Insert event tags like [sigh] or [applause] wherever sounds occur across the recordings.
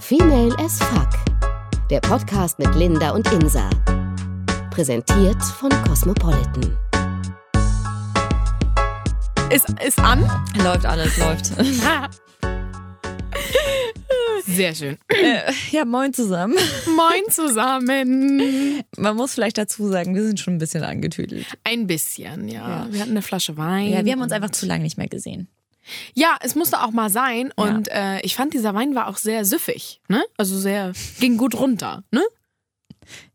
Female as Fuck. Der Podcast mit Linda und Insa. Präsentiert von Cosmopolitan. Ist, ist an? Läuft alles, läuft. [laughs] Sehr schön. äh, ja, moin zusammen. Moin zusammen. Man muss vielleicht dazu sagen, wir sind schon ein bisschen angetüdelt. Ein bisschen, ja. Ja. Wir hatten eine Flasche Wein. Ja, wir haben uns einfach zu lange nicht mehr gesehen. Ja, es musste auch mal sein. Ja. Und äh, ich fand, dieser Wein war auch sehr süffig. Ne? Also sehr, ging gut runter. Ne?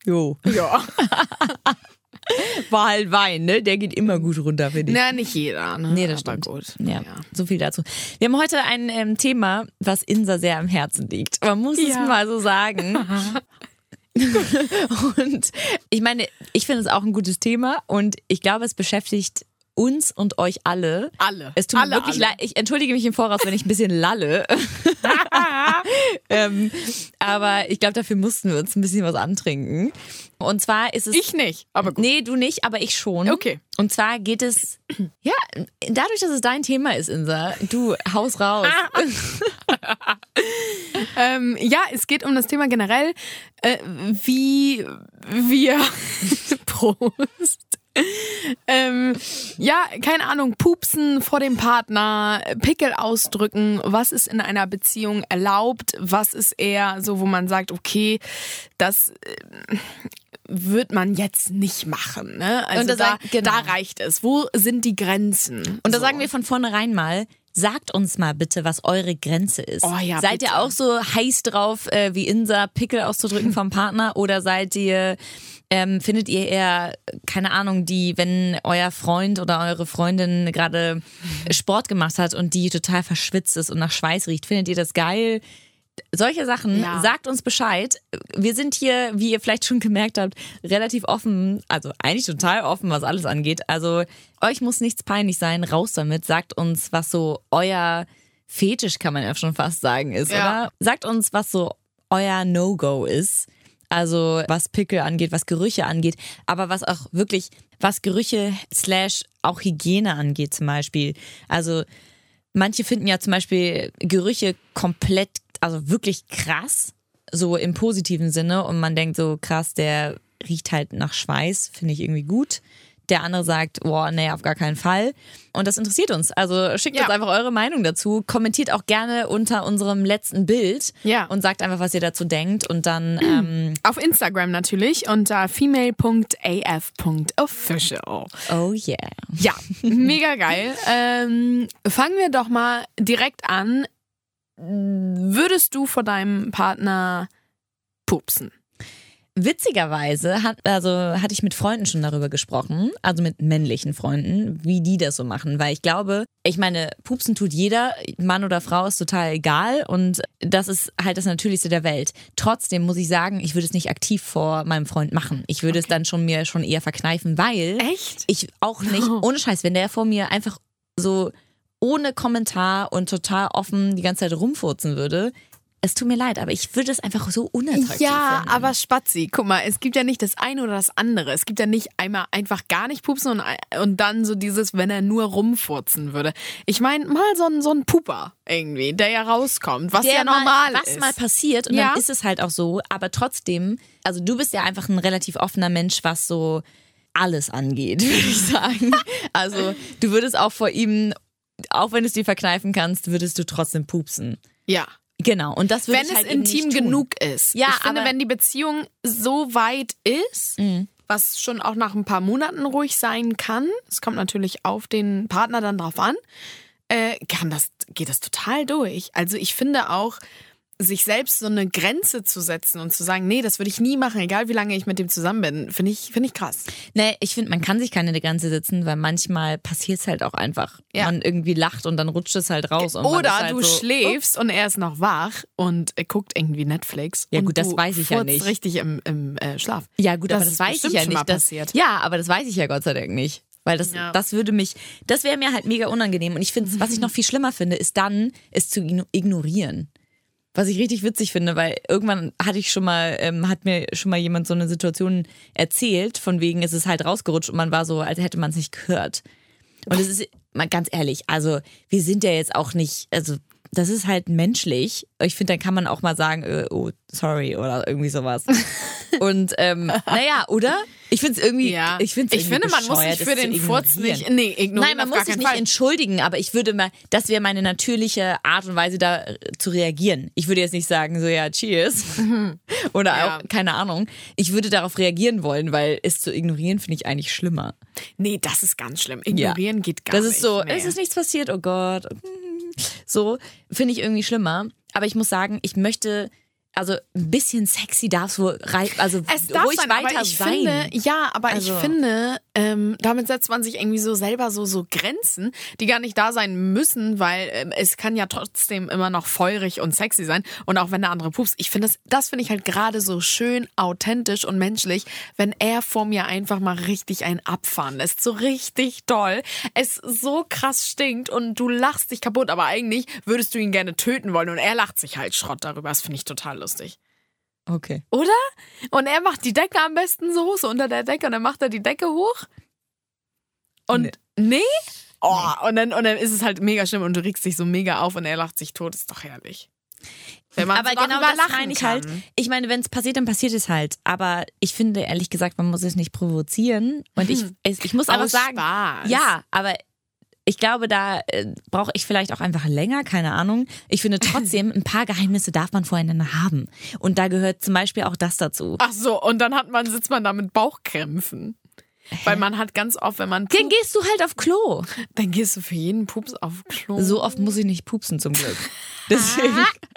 Jo. Ja. [laughs] War halt Wein, ne? Der geht immer gut runter, finde ich. Na, nicht jeder. Ne? Nee, das Aber stimmt. Gut. Ja, so viel dazu. Wir haben heute ein ähm, Thema, was Insa sehr am Herzen liegt. Man muss es Ja. mal so sagen. [laughs] [laughs] und ich meine, ich finde es auch ein gutes Thema und ich glaube, es beschäftigt uns und euch alle. Alle. Es tut mir alle, wirklich alle. leid. Ich entschuldige mich im Voraus, wenn ich ein bisschen lalle. [laughs] ähm, aber ich glaube, dafür mussten wir uns ein bisschen was antrinken. Und zwar ist es. Ich nicht, aber gut. Nee, du nicht, aber ich schon. Okay. Und zwar geht es, ja, dadurch, dass es dein Thema ist, Insa, du haus raus. [laughs] Ähm, ja, es geht um das Thema generell, äh, wie wir [laughs] Prost. Ähm, ja, keine Ahnung, pupsen vor dem Partner, Pickel ausdrücken, was ist in einer Beziehung erlaubt, was ist eher so, wo man sagt, okay, das äh, wird man jetzt nicht machen. Ne? Also Und da da, sag- genau. da reicht es. Wo sind die Grenzen? Und da So. sagen wir von vornherein mal, sagt uns mal bitte, was eure Grenze ist. Oh ja, seid bitte. ihr auch so heiß drauf, äh, wie Insa, Pickel auszudrücken vom Partner? Oder seid ihr, ähm, findet ihr eher, keine Ahnung, die, wenn euer Freund oder eure Freundin gerade Sport gemacht hat und die total verschwitzt ist und nach Schweiß riecht, findet ihr das geil? Solche Sachen, Ja. sagt uns Bescheid. Wir sind hier, wie ihr vielleicht schon gemerkt habt, relativ offen, also eigentlich total offen, was alles angeht. Also euch muss nichts peinlich sein, raus damit. Sagt uns, was so euer Fetisch, kann man ja schon fast sagen, ist, Ja. oder? Sagt uns, was so euer No-Go ist. Also was Pickel angeht, was Gerüche angeht, aber was auch wirklich, was Gerüche slash auch Hygiene angeht zum Beispiel. Also Manche finden ja zum Beispiel Gerüche komplett, also wirklich krass, so im positiven Sinne. Und man denkt so, krass, der riecht halt nach Schweiß, finde ich irgendwie gut. Der andere sagt, boah, nee, auf gar keinen Fall. Und das interessiert uns. Also schickt Ja. uns einfach eure Meinung dazu. Kommentiert auch gerne unter unserem letzten Bild Ja. und sagt einfach, was ihr dazu denkt. Und dann, [clears throat] ähm, Auf Instagram natürlich unter female.af.official. oh yeah. Ja, mega geil. Ähm, fangen wir doch mal direkt an. Würdest du vor deinem Partner pupsen? Witzigerweise hat, also hatte ich mit Freunden schon darüber gesprochen, also mit männlichen Freunden, wie die das so machen. Weil ich glaube, ich meine, pupsen tut jeder, Mann oder Frau ist total egal und das ist halt das Natürlichste der Welt. Trotzdem muss ich sagen, ich würde es nicht aktiv vor meinem Freund machen. Ich würde es dann schon mir schon eher verkneifen, weil Echt? ich auch nicht, [laughs] ohne Scheiß, wenn der vor mir einfach so ohne Kommentar und total offen die ganze Zeit rumfurzen würde, es tut mir leid, aber ich würde es einfach so unattraktiv Ja, finden. aber Spazi, guck mal, es gibt ja nicht das eine oder das andere. Es gibt ja nicht einmal einfach gar nicht pupsen und, und dann so dieses, wenn er nur rumfurzen würde. Ich meine, mal so ein, so ein Puper irgendwie, der ja rauskommt, was der ja normal mal, was ist. mal passiert und Ja. dann ist es halt auch so, aber trotzdem, also du bist ja einfach ein relativ offener Mensch, was so alles angeht, [laughs] würde ich sagen. Also du würdest auch vor ihm, auch wenn du es dir verkneifen kannst, würdest du trotzdem pupsen. ja. Genau, und das würde wenn ich es halt eben intim genug ist. Ja, ich finde, aber- wenn die Beziehung so weit ist, Mhm. was schon auch nach ein paar Monaten ruhig sein kann, es kommt natürlich auf den Partner dann drauf an, äh, kann das, geht das total durch. Also ich finde auch, sich selbst so eine Grenze zu setzen und zu sagen, nee, das würde ich nie machen, egal wie lange ich mit dem zusammen bin, finde ich, finde ich krass. Nee, ich finde, man kann sich keine Grenze setzen, weil manchmal passiert es halt auch einfach. Ja. Man irgendwie lacht und dann rutscht es halt raus. Oder halt du so, schläfst und er ist noch wach und guckt irgendwie Netflix. Ja, gut, das weiß ich ja nicht. richtig im, im äh, Schlaf. Ja, gut, Das aber das weiß ich ja nicht. Das, passiert. ja, aber das weiß ich ja Gott sei Dank nicht. Weil das, Ja. das würde mich, das wäre mir halt mega unangenehm. Und ich finde, was ich noch viel schlimmer finde, ist dann, es zu igno- ignorieren. Was ich richtig witzig finde, weil irgendwann hatte ich schon mal, ähm, hat mir schon mal jemand so eine Situation erzählt, von wegen, es ist halt rausgerutscht und man war so, als hätte man es nicht gehört. Und es ist, mal ganz ehrlich, also wir sind ja jetzt auch nicht, also das ist halt menschlich. Ich finde, dann kann man auch mal sagen, äh, oh, sorry oder irgendwie sowas. [laughs] Und ähm, naja, oder? Ich finde es irgendwie, Ja. ich, find's ich irgendwie finde, man muss sich für das den Furz nicht. Nee, ignorieren Nein, man muss sich nicht Fall. entschuldigen, aber ich würde mal, das wäre meine natürliche Art und Weise, da äh, zu reagieren. Ich würde jetzt nicht sagen, so ja, cheers. [laughs] Oder Ja. auch, keine Ahnung. Ich würde darauf reagieren wollen, weil es zu ignorieren finde ich eigentlich schlimmer. Nee, das ist ganz schlimm. Ignorieren geht gar Das nicht. ist so, nee. es ist nichts passiert, oh Gott. So, finde ich irgendwie schlimmer. Aber ich muss sagen, ich möchte, also ein bisschen sexy darf es wohl also Es darf ruhig sein, weiter aber ich sein. finde, ja, aber Also- ich finde, ähm, damit setzt man sich irgendwie so selber so so Grenzen, die gar nicht da sein müssen, weil ähm, es kann ja trotzdem immer noch feurig und sexy sein und auch wenn der andere pups. Ich finde das, das finde ich halt gerade so schön authentisch und menschlich, wenn er vor mir einfach mal richtig einen abfahren lässt, so richtig doll, es so krass stinkt und du lachst dich kaputt, aber eigentlich würdest du ihn gerne töten wollen und er lacht sich halt Schrott darüber. Das finde ich total lustig. Okay. Oder? Und er macht die Decke am besten so, so unter der Decke und dann macht er die Decke hoch. Und nee? Oh, und dann, und dann ist es halt mega schlimm und du regst dich so mega auf und er lacht sich tot. Ist doch herrlich. Wenn man Aber so genau das meine ich kann. halt. Ich meine, wenn es passiert, dann passiert es halt. Aber ich finde, ehrlich gesagt, man muss es nicht provozieren. Und ich, es- ich muss aber sagen, Spaß. ja, aber ich glaube, da äh, brauche ich vielleicht auch einfach länger, keine Ahnung. Ich finde [laughs] trotzdem, ein paar Geheimnisse darf man voreinander haben. Und da gehört zum Beispiel auch das dazu. Ach so, und dann hat man, sitzt man da mit Bauchkrämpfen. Weil man hat ganz oft, wenn man Dann pupt, gehst du halt auf Klo. dann gehst du für jeden Pups auf Klo. So oft muss ich nicht pupsen zum Glück. [laughs] Deswegen. [laughs]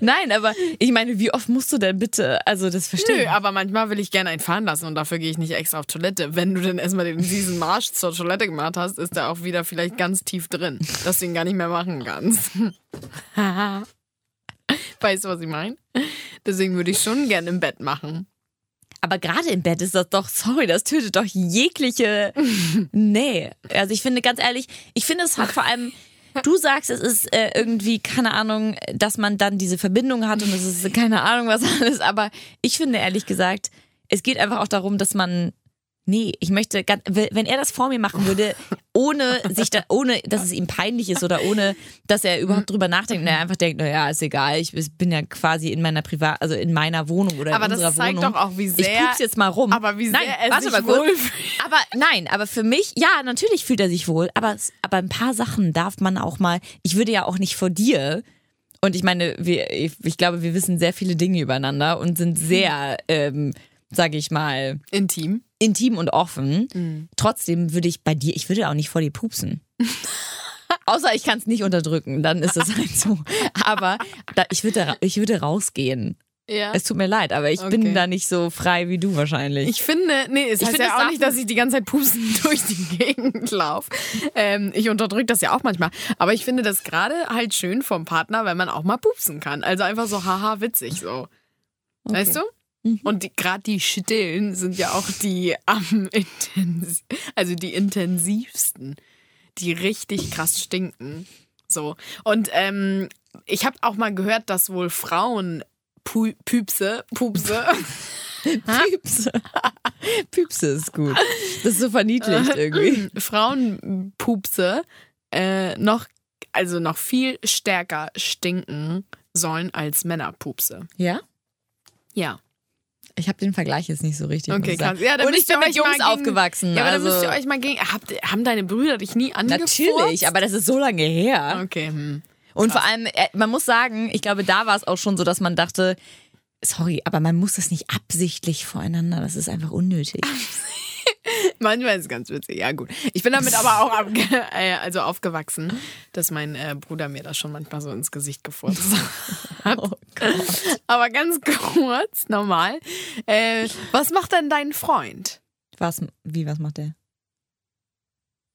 Nein, aber ich meine, wie oft musst du denn bitte? Also das verstehe Nö, ich. aber manchmal will ich gerne einen fahren lassen und dafür gehe ich nicht extra auf Toilette. Wenn du dann erstmal den, diesen Marsch zur Toilette gemacht hast, ist der auch wieder vielleicht ganz tief drin, dass du ihn gar nicht mehr machen kannst. [laughs] weißt du, was ich meine? Deswegen würde ich schon gerne im Bett machen. Aber gerade im Bett ist das doch, sorry, das tötet doch jegliche [laughs] Nee. Also ich finde ganz ehrlich, ich finde es hat vor allem, du sagst, es ist äh, irgendwie, keine Ahnung, dass man dann diese Verbindung hat und es ist keine Ahnung was [laughs] alles, aber ich finde ehrlich gesagt, es geht einfach auch darum, dass man Nee, ich möchte, ganz- wenn er das vor mir machen würde, ohne sich da, ohne, dass es ihm peinlich ist oder ohne, dass er überhaupt drüber nachdenkt und er einfach denkt, naja, ist egal, ich bin ja quasi in meiner Privat, also in meiner Wohnung oder in Aber das unserer zeigt Wohnung. doch auch, wie sehr- Ich pups jetzt mal rum. Aber wie sehr nein, er warte sich mal kurz. wohlfühlt. Aber nein, aber für mich, ja, natürlich fühlt er sich wohl, aber, aber ein paar Sachen darf man auch mal, ich würde ja auch nicht vor dir, und ich meine, wir, ich, ich glaube, wir wissen sehr viele Dinge übereinander und sind sehr, ähm, sage ich mal, Intim. Intim und offen. Mhm. Trotzdem würde ich bei dir, ich würde auch nicht vor dir pupsen. [laughs] Außer ich kann es nicht unterdrücken, dann ist es halt so. Aber da, ich, würde, ich würde rausgehen. Ja. Es tut mir leid, aber ich Okay. bin da nicht so frei wie du wahrscheinlich. Ich finde, nee, es Ich heißt ja auch nicht, dass ich die ganze Zeit pusten [laughs] durch die Gegend laufe. Ähm, ich unterdrücke das ja auch manchmal. Aber ich finde das gerade halt schön vom Partner, wenn man auch mal pupsen kann. Also einfach so haha witzig so. Weißt du? Mhm. Und gerade die Stillen sind ja auch die am intensiv, also die intensivsten, die richtig krass stinken. So. Und ähm, ich habe auch mal gehört, dass wohl Frauen Pu Püpse, Pupse, [laughs] [laughs] Püpse. [laughs] Püpse ist gut. Das ist so verniedlicht irgendwie. Frauenpupse äh, noch, also noch viel stärker stinken sollen als Männerpupse. Ja? Ja. Ich habe den Vergleich jetzt nicht so richtig. Okay, krass. Ja, Und ich bin mit Jungs aufgewachsen. Ja, aber also, dann müsst ihr euch mal gegen. Habt, haben deine Brüder dich nie angefurzt? Natürlich, aber das ist so lange her. Okay, hm. Und vor allem, äh, man muss sagen, ich glaube, da war es auch schon so, dass man dachte, sorry, aber man muss das nicht absichtlich voreinander, das ist einfach unnötig. [laughs] [laughs] Manchmal ist es ganz witzig, ja gut. Ich bin damit aber auch abge [laughs] äh, also aufgewachsen, dass mein äh, Bruder mir das schon manchmal so ins Gesicht gefurzt [laughs] hat. Oh aber ganz kurz, normal. Äh, was macht denn dein Freund? Was, wie, was macht der?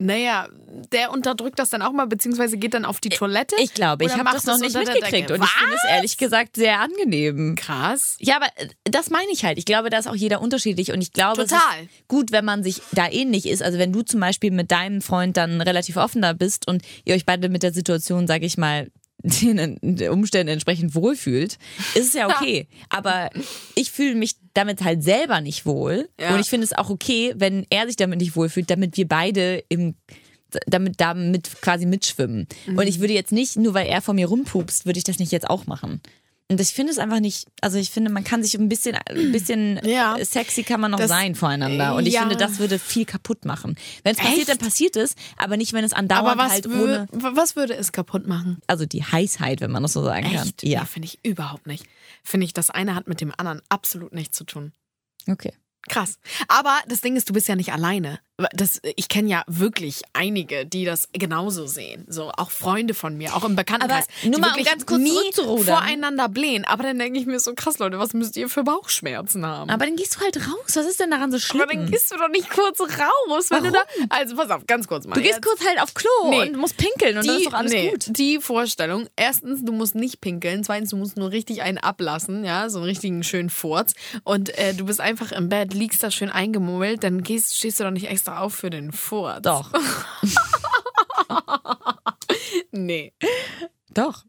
Naja, der unterdrückt das dann auch mal, beziehungsweise geht dann auf die Toilette. Ich glaube, ich habe das noch es nicht mitgekriegt und ich finde es ehrlich gesagt sehr angenehm. Krass. Ja, aber äh, das meine ich halt. Ich glaube, da ist auch jeder unterschiedlich und ich glaube, es Total. ist gut, wenn man sich da ähnlich ist. Also wenn du zum Beispiel mit deinem Freund dann relativ offen da bist und ihr euch beide mit der Situation, sag ich mal, den [laughs] den Umständen entsprechend wohlfühlt, ist es ja [laughs] okay. Aber ich fühle mich damit halt selber nicht wohl Ja. und ich finde es auch okay, wenn er sich damit nicht wohlfühlt, damit wir beide im damit, damit quasi mitschwimmen. Mhm. Und ich würde jetzt nicht, nur weil er vor mir rumpupst, würde ich das nicht jetzt auch machen. Und ich finde es einfach nicht, also ich finde, man kann sich ein bisschen, ein bisschen [clears throat] Ja. sexy kann man noch Das- sein voreinander. Und ich ja. finde, das würde viel kaputt machen. Wenn es passiert, dann passiert es, aber nicht, wenn es andauernd Aber was, halt ohne, was würde es kaputt machen? also die Heißheit, wenn man das so sagen kann. Echt? Ja, Nee, finde ich überhaupt nicht. Finde ich, das eine hat mit dem anderen absolut nichts zu tun. okay. Krass. Aber das Ding ist, du bist ja nicht alleine. Das, ich kenne ja wirklich einige, die das genauso sehen. So auch Freunde von mir, auch im Bekanntenkreis. Aber nur die mal, um ganz kurz zurückzurudern. voreinander blähen. Aber dann denke ich mir so, krass, Leute, was müsst ihr für Bauchschmerzen haben? Aber dann gehst du halt raus. Was ist denn daran so schlimm? Aber dann gehst du doch nicht kurz raus, wenn du da. Also pass auf, ganz kurz mal. du gehst jetzt. kurz halt auf Klo Nee. und musst pinkeln und dann ist doch alles nee, gut. Die Vorstellung, erstens, du musst nicht pinkeln, zweitens, du musst nur richtig einen ablassen, ja, so einen richtigen schönen Furz. Und äh, du bist einfach im Bett, liegst da schön eingemummelt, dann gehst, stehst du doch nicht extra auf für den Furz. Doch. [laughs] Nee. Doch.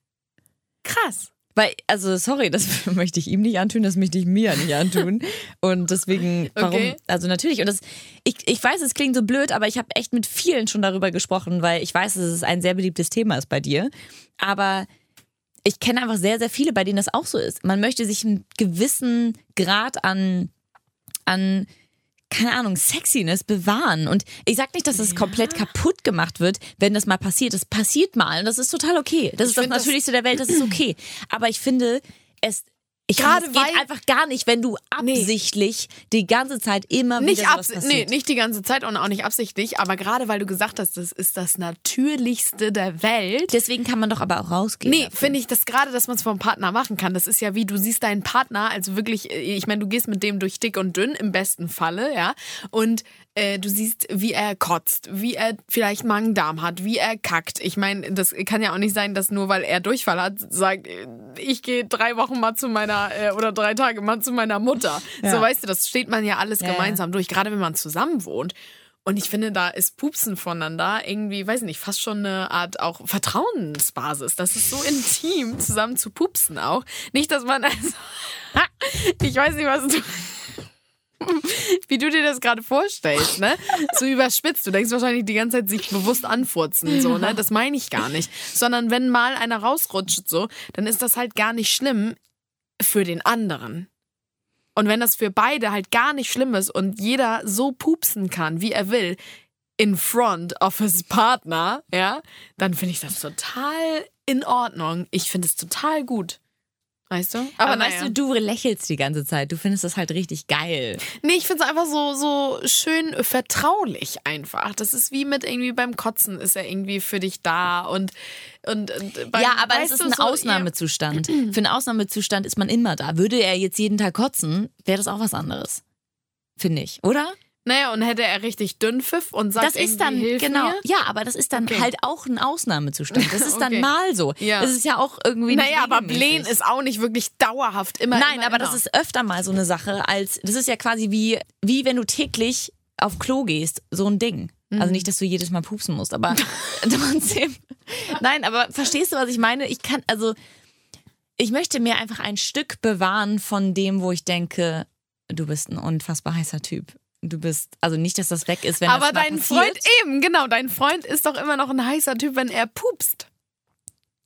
Krass. Weil, also sorry, das [laughs] möchte ich ihm nicht antun, das möchte ich mir nicht antun. Und deswegen, warum? Okay. Also natürlich, und das, ich, ich weiß, es klingt so blöd, aber ich habe echt mit vielen schon darüber gesprochen, weil ich weiß, dass es ein sehr beliebtes Thema ist bei dir. Aber ich kenne einfach sehr, sehr viele, bei denen das auch so ist. Man möchte sich einen gewissen Grad an, an keine Ahnung, Sexiness bewahren. Und ich sag nicht, dass das komplett kaputt gemacht wird, wenn das mal passiert. Das passiert mal und das ist total okay. Das ist das find das- Natürlichste der Welt, das ist okay. Aber ich finde, es. Ich Gerade finde, es geht einfach gar nicht, wenn du Nee. absichtlich die ganze Zeit immer Nicht, wieder sowas passiert. nee, nicht die ganze Zeit und auch nicht absichtlich, aber gerade weil du gesagt hast, das ist das Natürlichste der Welt. Deswegen kann man doch aber auch rausgehen. Nee, finde ich das gerade, dass man es vom Partner machen kann. Das ist ja wie, du siehst deinen Partner, also wirklich, äh, ich meine, du gehst mit dem durch dick und dünn, im besten Falle, ja. Und äh, du siehst, wie er kotzt, wie er vielleicht Magen-Darm hat, wie er kackt. Ich meine, das kann ja auch nicht sein, dass nur weil er Durchfall hat, sagt, äh, ich gehe drei Wochen mal zu meiner, äh, oder drei Tage mal zu meiner Mutter. Ja. So, weißt du, das steht man ja alles Ja, ja. gemeinsam durch, gerade wenn man zusammen wohnt. Und ich finde, da ist Pupsen voneinander irgendwie, weiß ich nicht, fast schon eine Art auch Vertrauensbasis. Das ist so intim, zusammen zu pupsen auch. Nicht, dass man also, [laughs] ich weiß nicht, was du, [laughs] wie du dir das gerade vorstellst, ne? So überspitzt. Du denkst wahrscheinlich die ganze Zeit sich bewusst anfurzen, so, ne? Das meine ich gar nicht. Sondern wenn mal einer rausrutscht, so, dann ist das halt gar nicht schlimm für den anderen. Und wenn das für beide halt gar nicht schlimm ist und jeder so pupsen kann, wie er will, in front of his partner, ja, dann finde ich das total in Ordnung. Ich finde es total gut. Weißt du? Aber, naja. weißt du, du lächelst die ganze Zeit. Du findest das halt richtig geil. Nee, ich finde es einfach so, so schön vertraulich einfach. Das ist wie mit irgendwie beim Kotzen ist er irgendwie für dich da und, und, und beim, ja, aber es ist ein so, Ausnahmezustand. Für einen Ausnahmezustand ist man immer da. Würde er jetzt jeden Tag kotzen, wäre das auch was anderes. Finde ich, oder? Ja. Naja, und hätte er richtig Dünnpfiff und sagt das ist dann, genau. Mir? Ja, aber das ist dann Okay. halt auch ein Ausnahmezustand. Das ist dann Okay. mal so. Ja. Das ist ja auch irgendwie Naja, aber. Blähen ist auch nicht wirklich dauerhaft immer. Nein, immer, aber immer. das ist öfter mal so eine Sache, als das ist ja quasi wie, wie wenn du täglich auf Klo gehst, so ein Ding. Also nicht, dass du jedes Mal pupsen musst, aber [laughs] trotzdem. Nein, aber verstehst du, was ich meine? Ich kann, also ich möchte mir einfach ein Stück bewahren von dem, wo ich denke, du bist ein unfassbar heißer Typ. Du bist, also nicht, dass das weg ist, wenn Aber das mal dein passiert. Freund eben, genau, dein Freund ist doch immer noch ein heißer Typ, wenn er pupst.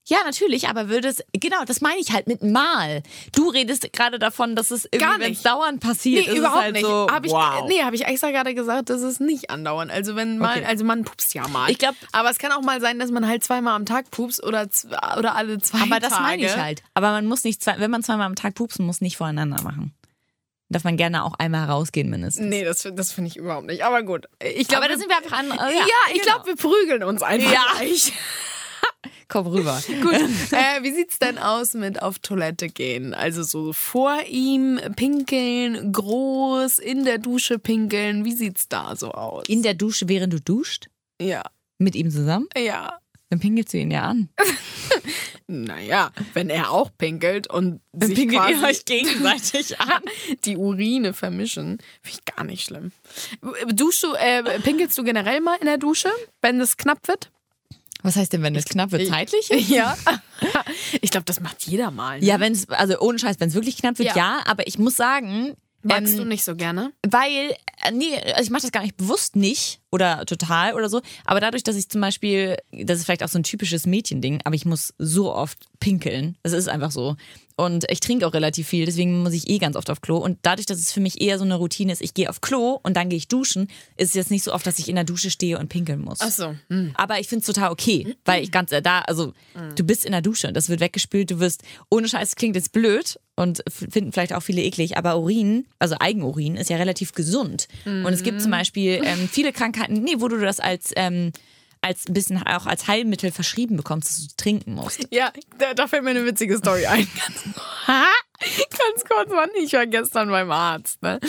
Ja, natürlich, aber würde es, genau, das meine ich halt mit mal. Du redest gerade davon, dass es Gar irgendwie, wenn es nicht. dauernd passiert, Nee, ist überhaupt es halt nicht. so, hab ich, wow. Nee, habe ich extra gerade gesagt, das ist nicht andauernd. Also wenn mal, Okay. also man pupst ja mal. Ich glaub- aber es kann auch mal sein, dass man halt zweimal am Tag pupst oder, oder alle zwei Aber das Tage. meine ich halt. Aber man muss nicht, zwei, wenn man zweimal am Tag pupsen muss, nicht voreinander machen. Darf man gerne auch einmal rausgehen mindestens. Nee, das, das finde ich überhaupt nicht. Aber gut. Ich glaube, Aber da sind wir einfach an. ja, Ja, ich genau. glaube, wir prügeln uns einfach Ja. gleich. [laughs] Komm rüber. Gut. [laughs] äh, wie sieht's denn aus mit auf Toilette gehen? Also so vor ihm pinkeln, groß, in der Dusche pinkeln. Wie sieht's da so aus? In der Dusche, während du duscht? ja. Mit ihm zusammen? Ja. Dann pinkelst du ihn ja an. [laughs] Naja, wenn er auch pinkelt und Dann sich pinkelt ihr quasi euch gegenseitig [laughs] an. die Urine vermischen, finde ich gar nicht schlimm. Duschst du, äh, pinkelst du generell mal in der Dusche, wenn es knapp wird? Was heißt denn, wenn es knapp wird? Zeitlich? [laughs] Ja. Ich glaube, das macht jeder mal. Ne? Ja, wenn es, also ohne Scheiß, wenn es wirklich knapp wird, Ja. ja. Aber ich muss sagen, Magst Ähm, du nicht so gerne? Weil, nee, also ich mache das gar nicht bewusst nicht oder total oder so. Aber dadurch, dass ich zum Beispiel, das ist vielleicht auch so ein typisches Mädchending, aber ich muss so oft pinkeln. Das ist einfach so. Und ich trinke auch relativ viel, deswegen muss ich eh ganz oft auf Klo. Und dadurch, dass es für mich eher so eine Routine ist, ich gehe auf Klo und dann gehe ich duschen, ist es jetzt nicht so oft, dass ich in der Dusche stehe und pinkeln muss. Ach so. Hm. Aber ich finde es total okay, weil ich ganz äh, da, also du bist in der Dusche, das wird weggespült, du wirst, ohne Scheiß, klingt jetzt blöd und finden vielleicht auch viele eklig, aber Urin, also Eigenurin, ist ja relativ gesund. Und es gibt zum Beispiel ähm, viele Krankheiten, nee, wo du das als, ähm, als ein bisschen auch als Heilmittel verschrieben bekommst, dass du trinken musst. Ja, da, da fällt mir eine witzige Story ein. [laughs] Ganz kurz, Mann, ich war gestern beim Arzt, ne?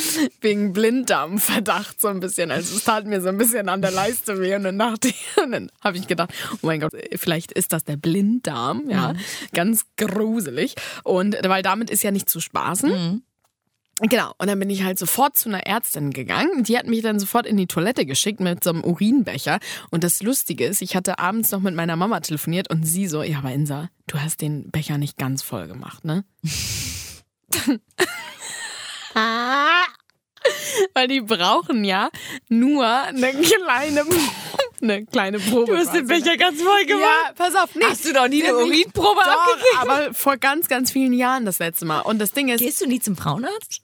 Wegen Blinddarmverdacht so ein bisschen. Also es tat mir so ein bisschen an der Leiste weh und dann dachte ich, und dann habe ich gedacht, oh mein Gott, vielleicht ist das der Blinddarm, ja. Ganz gruselig. Und weil damit ist ja nicht zu spaßen. Genau, und dann bin ich halt sofort zu einer Ärztin gegangen. Die hat mich dann sofort in die Toilette geschickt mit so einem Urinbecher. Und das Lustige ist, ich hatte abends noch mit meiner Mama telefoniert und sie so, ja, aber Insa, du hast den Becher nicht ganz voll gemacht, ne? Weil die brauchen ja nur eine kleine, [laughs] eine kleine Probe. quasi, ne? ganz voll Ja, pass auf, nee. Hast du doch nie eine Urinprobe Doch, abgegeben? aber vor ganz, ganz vielen Jahren das letzte Mal. Und das Ding ist, Gehst du nie zum Frauenarzt?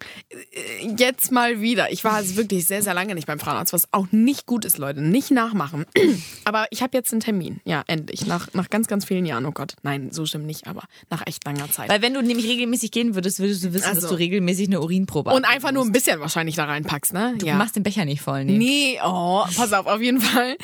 jetzt mal wieder. Ich war also wirklich sehr, sehr lange nicht beim Frauenarzt, was auch nicht gut ist, Leute. Nicht nachmachen. [clears throat] Aber ich habe jetzt einen Termin. Ja, endlich. Nach, nach ganz, ganz vielen Jahren. Oh Gott. Nein, so stimmt nicht, aber nach echt langer Zeit. Weil wenn du nämlich regelmäßig gehen würdest, würdest du wissen, Also. dass du regelmäßig eine Urinprobe Und einfach nur ein bisschen wahrscheinlich da reinpackst, ne? Du ja. machst den Becher nicht voll, nee. Nee, oh, pass auf, auf jeden Fall.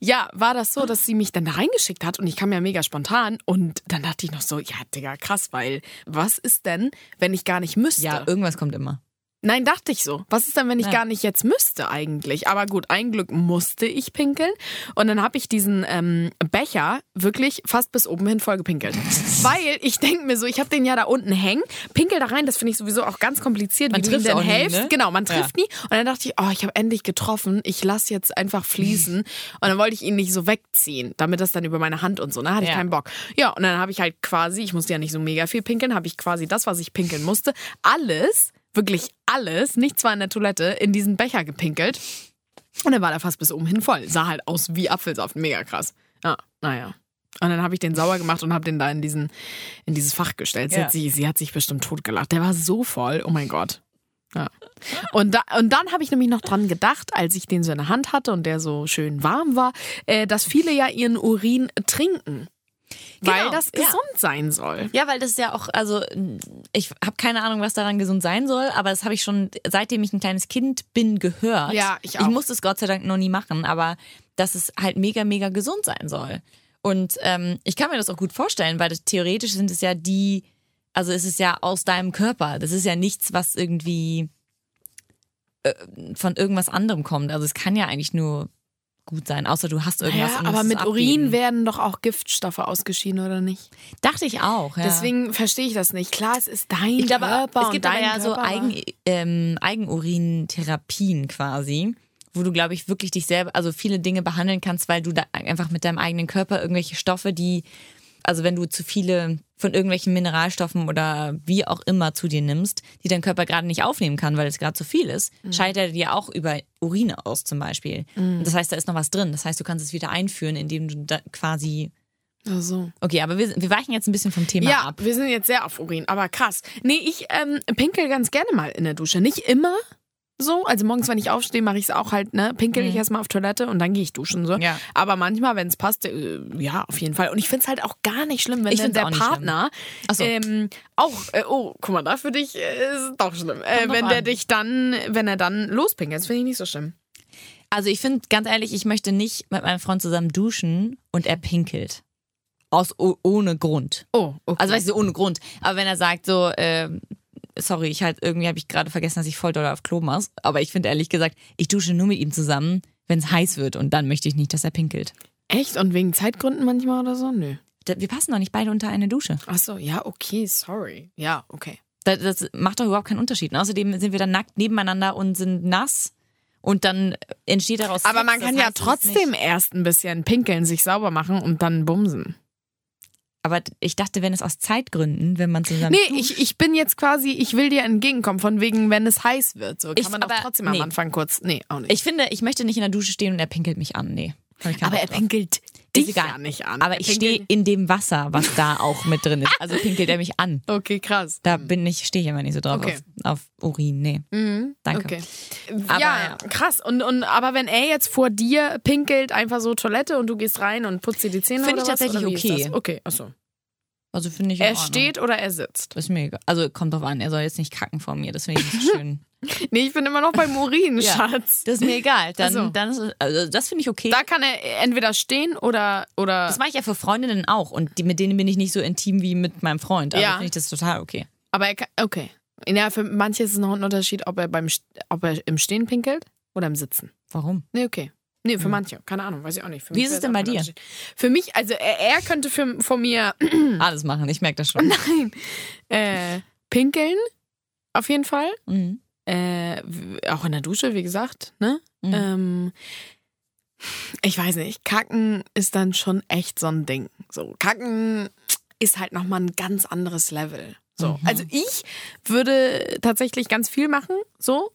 Ja, war das so, dass sie mich dann da reingeschickt hat und ich kam ja mega spontan und dann dachte ich noch so, ja, Digga, krass, weil was ist denn, wenn ich gar nicht müsste? Ja, irgendwas kommt immer. Nein, dachte ich so. Was ist denn, wenn ich Nein. gar nicht jetzt müsste eigentlich? Aber gut, ein Glück musste ich pinkeln. Und dann habe ich diesen ähm, Becher wirklich fast bis oben hin voll gepinkelt. [laughs] Weil ich denke mir so, ich habe den ja da unten hängen, pinkel da rein, das finde ich sowieso auch ganz kompliziert, Man wie du trifft auch nie, hältst. ne? Genau, man Ja. trifft nie. Und dann dachte ich, oh, ich habe endlich getroffen, ich lasse jetzt einfach fließen. Und dann wollte ich ihn nicht so wegziehen, damit das dann über meine Hand und so, ne, hatte ich Ja. keinen Bock. Ja, und dann habe ich halt quasi, ich musste ja nicht so mega viel pinkeln, habe ich quasi das, was ich pinkeln musste, alles, wirklich alles, nicht zwar in der Toilette, in diesen Becher gepinkelt. Und dann war der fast bis oben hin voll. Sah halt aus wie Apfelsaft, mega krass. Ja, naja. Und dann habe ich den sauber gemacht und habe den da in, diesen, in dieses Fach gestellt. Sie, Ja. hat sich, sie hat sich bestimmt totgelacht. Der war so voll, oh mein Gott. Ja. Und, da, und dann habe ich nämlich noch dran gedacht, als ich den so in der Hand hatte und der so schön warm war, äh, dass viele ja ihren Urin trinken. Weil Genau, das ja. gesund sein soll. Ja, weil das ja auch, also ich habe keine Ahnung, was daran gesund sein soll, aber das habe ich schon, seitdem ich ein kleines Kind bin, gehört. Ja, ich Ich auch. musste es Gott sei Dank noch nie machen, aber dass es halt mega, mega gesund sein soll. Und ähm, ich kann mir das auch gut vorstellen, weil das, theoretisch sind es ja die, also es ist ja aus deinem Körper. Das ist ja nichts, was irgendwie äh, von irgendwas anderem kommt. Also es kann ja eigentlich nur gut sein, außer du hast irgendwas. Ja, aber mit Urin werden doch auch Giftstoffe ausgeschieden, oder nicht? Dachte ich auch, ja. Deswegen verstehe ich das nicht. Klar, es ist dein Ich glaube, Körper es gibt aber dein ja so Eigen, ähm, Eigenurintherapien quasi, wo du, glaube ich, wirklich dich selber, also viele Dinge behandeln kannst, weil du da einfach mit deinem eigenen Körper irgendwelche Stoffe, die, also wenn du zu viele von irgendwelchen Mineralstoffen oder wie auch immer zu dir nimmst, die dein Körper gerade nicht aufnehmen kann, weil es gerade zu viel ist, scheidet er dir auch über Urine aus zum Beispiel. Und das heißt, da ist noch was drin. Das heißt, du kannst es wieder einführen, indem du da quasi. Ach so. Okay, aber wir, wir weichen jetzt ein bisschen vom Thema Ja, ab. wir sind jetzt sehr auf Urin, aber krass. Nee, ich ähm, pinkel ganz gerne mal in der Dusche. Nicht immer so. Also morgens, wenn ich aufstehe, mache ich es auch halt, ne? Pinkel ich erstmal auf Toilette und dann gehe ich duschen so. Mhm. Ja. Aber manchmal, wenn es passt, äh, ja, auf jeden Fall. Und ich finde es halt auch gar nicht schlimm, wenn dann der Partner so. ähm, auch, äh, oh, guck mal, da für dich äh, ist es doch schlimm. Äh, wenn der an. dich dann, wenn er dann lospinkelt, das finde ich nicht so schlimm. Also ich finde, ganz ehrlich, ich möchte nicht mit meinem Freund zusammen duschen und er pinkelt. Aus o- ohne Grund. Oh, okay. Also weißt du, ohne Grund. Aber wenn er sagt so, ähm, sorry, ich halt irgendwie habe ich gerade vergessen, dass ich voll doll auf Klo muss. Aber ich finde ehrlich gesagt, ich dusche nur mit ihm zusammen, wenn es heiß wird und dann möchte ich nicht, dass er pinkelt. Echt? Und wegen Zeitgründen manchmal oder so? Nö. Da- Wir passen doch nicht beide unter eine Dusche. Ach so, ja, okay, sorry. Ja, okay. Das, das macht doch überhaupt keinen Unterschied. Und außerdem sind wir dann nackt nebeneinander und sind nass und dann entsteht daraus. Aber man kann ja trotzdem erst ein bisschen pinkeln, sich sauber machen und dann bumsen. Aber ich dachte, wenn es aus Zeitgründen, wenn man zusammen. Nee, ich, ich bin jetzt quasi, ich will dir entgegenkommen, von wegen, wenn es heiß wird. So kann Ich- man doch aber- trotzdem am nee. Anfang kurz. Nee, auch nicht. Ich finde, ich möchte nicht in der Dusche stehen und er pinkelt mich an. Nee. Aber er pinkelt dich ja nicht an. Aber Er ich stehe in dem Wasser, was da auch mit drin ist. Also pinkelt er mich an. [laughs] Okay, krass. Da bin ich, stehe ich immer nicht so drauf Okay. auf, auf Urin. Nee. Danke. Okay. Aber ja, ja. krass. Und, und aber wenn er jetzt vor dir pinkelt, einfach so Toilette und du gehst rein und putzt dir die Zähne Finde ich was? tatsächlich okay. Okay, achso. Also finde ich. Er Ordnung. steht oder er sitzt? Ist mir egal. Also kommt drauf an, er soll jetzt nicht kacken vor mir. Das finde ich nicht so schön. [laughs] Nee, ich bin immer noch beim Urin, [laughs] Ja. Schatz. Das ist mir egal. Dann, so. dann ist, also das finde ich okay. Da kann er entweder stehen oder. oder das mache ich ja für Freundinnen auch. Und die, mit denen bin ich nicht so intim wie mit meinem Freund. Also Ja. finde ich das total okay. aber er kann. Okay. Ja, für manche ist es noch ein Unterschied, ob er, beim, ob er im Stehen pinkelt oder im Sitzen. Warum? Nee, okay. Nee, für manche. Keine Ahnung, weiß ich auch nicht. Für Hm. Wie ist es denn bei dir? Für mich, also er, er könnte für, von mir [clears throat] Alles machen, ich merke das schon. [laughs] Nein. Äh, pinkeln, auf jeden Fall. Mhm. Äh, auch in der Dusche, wie gesagt. Ne? Mhm. Ähm, ich weiß nicht, Kacken ist dann schon echt so ein Ding. So, Kacken ist halt nochmal ein ganz anderes Level. So, Mhm. also ich würde tatsächlich ganz viel machen, so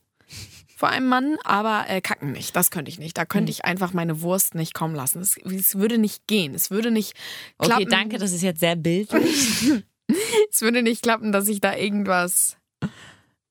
vor einem Mann, aber äh, kacken nicht. Das könnte ich nicht. Da Mhm. könnte ich einfach meine Wurst nicht kommen lassen. Es, es würde nicht gehen. Es würde nicht klappen. Okay, danke, das ist jetzt sehr bildlich. [laughs] Es würde nicht klappen, dass ich da irgendwas.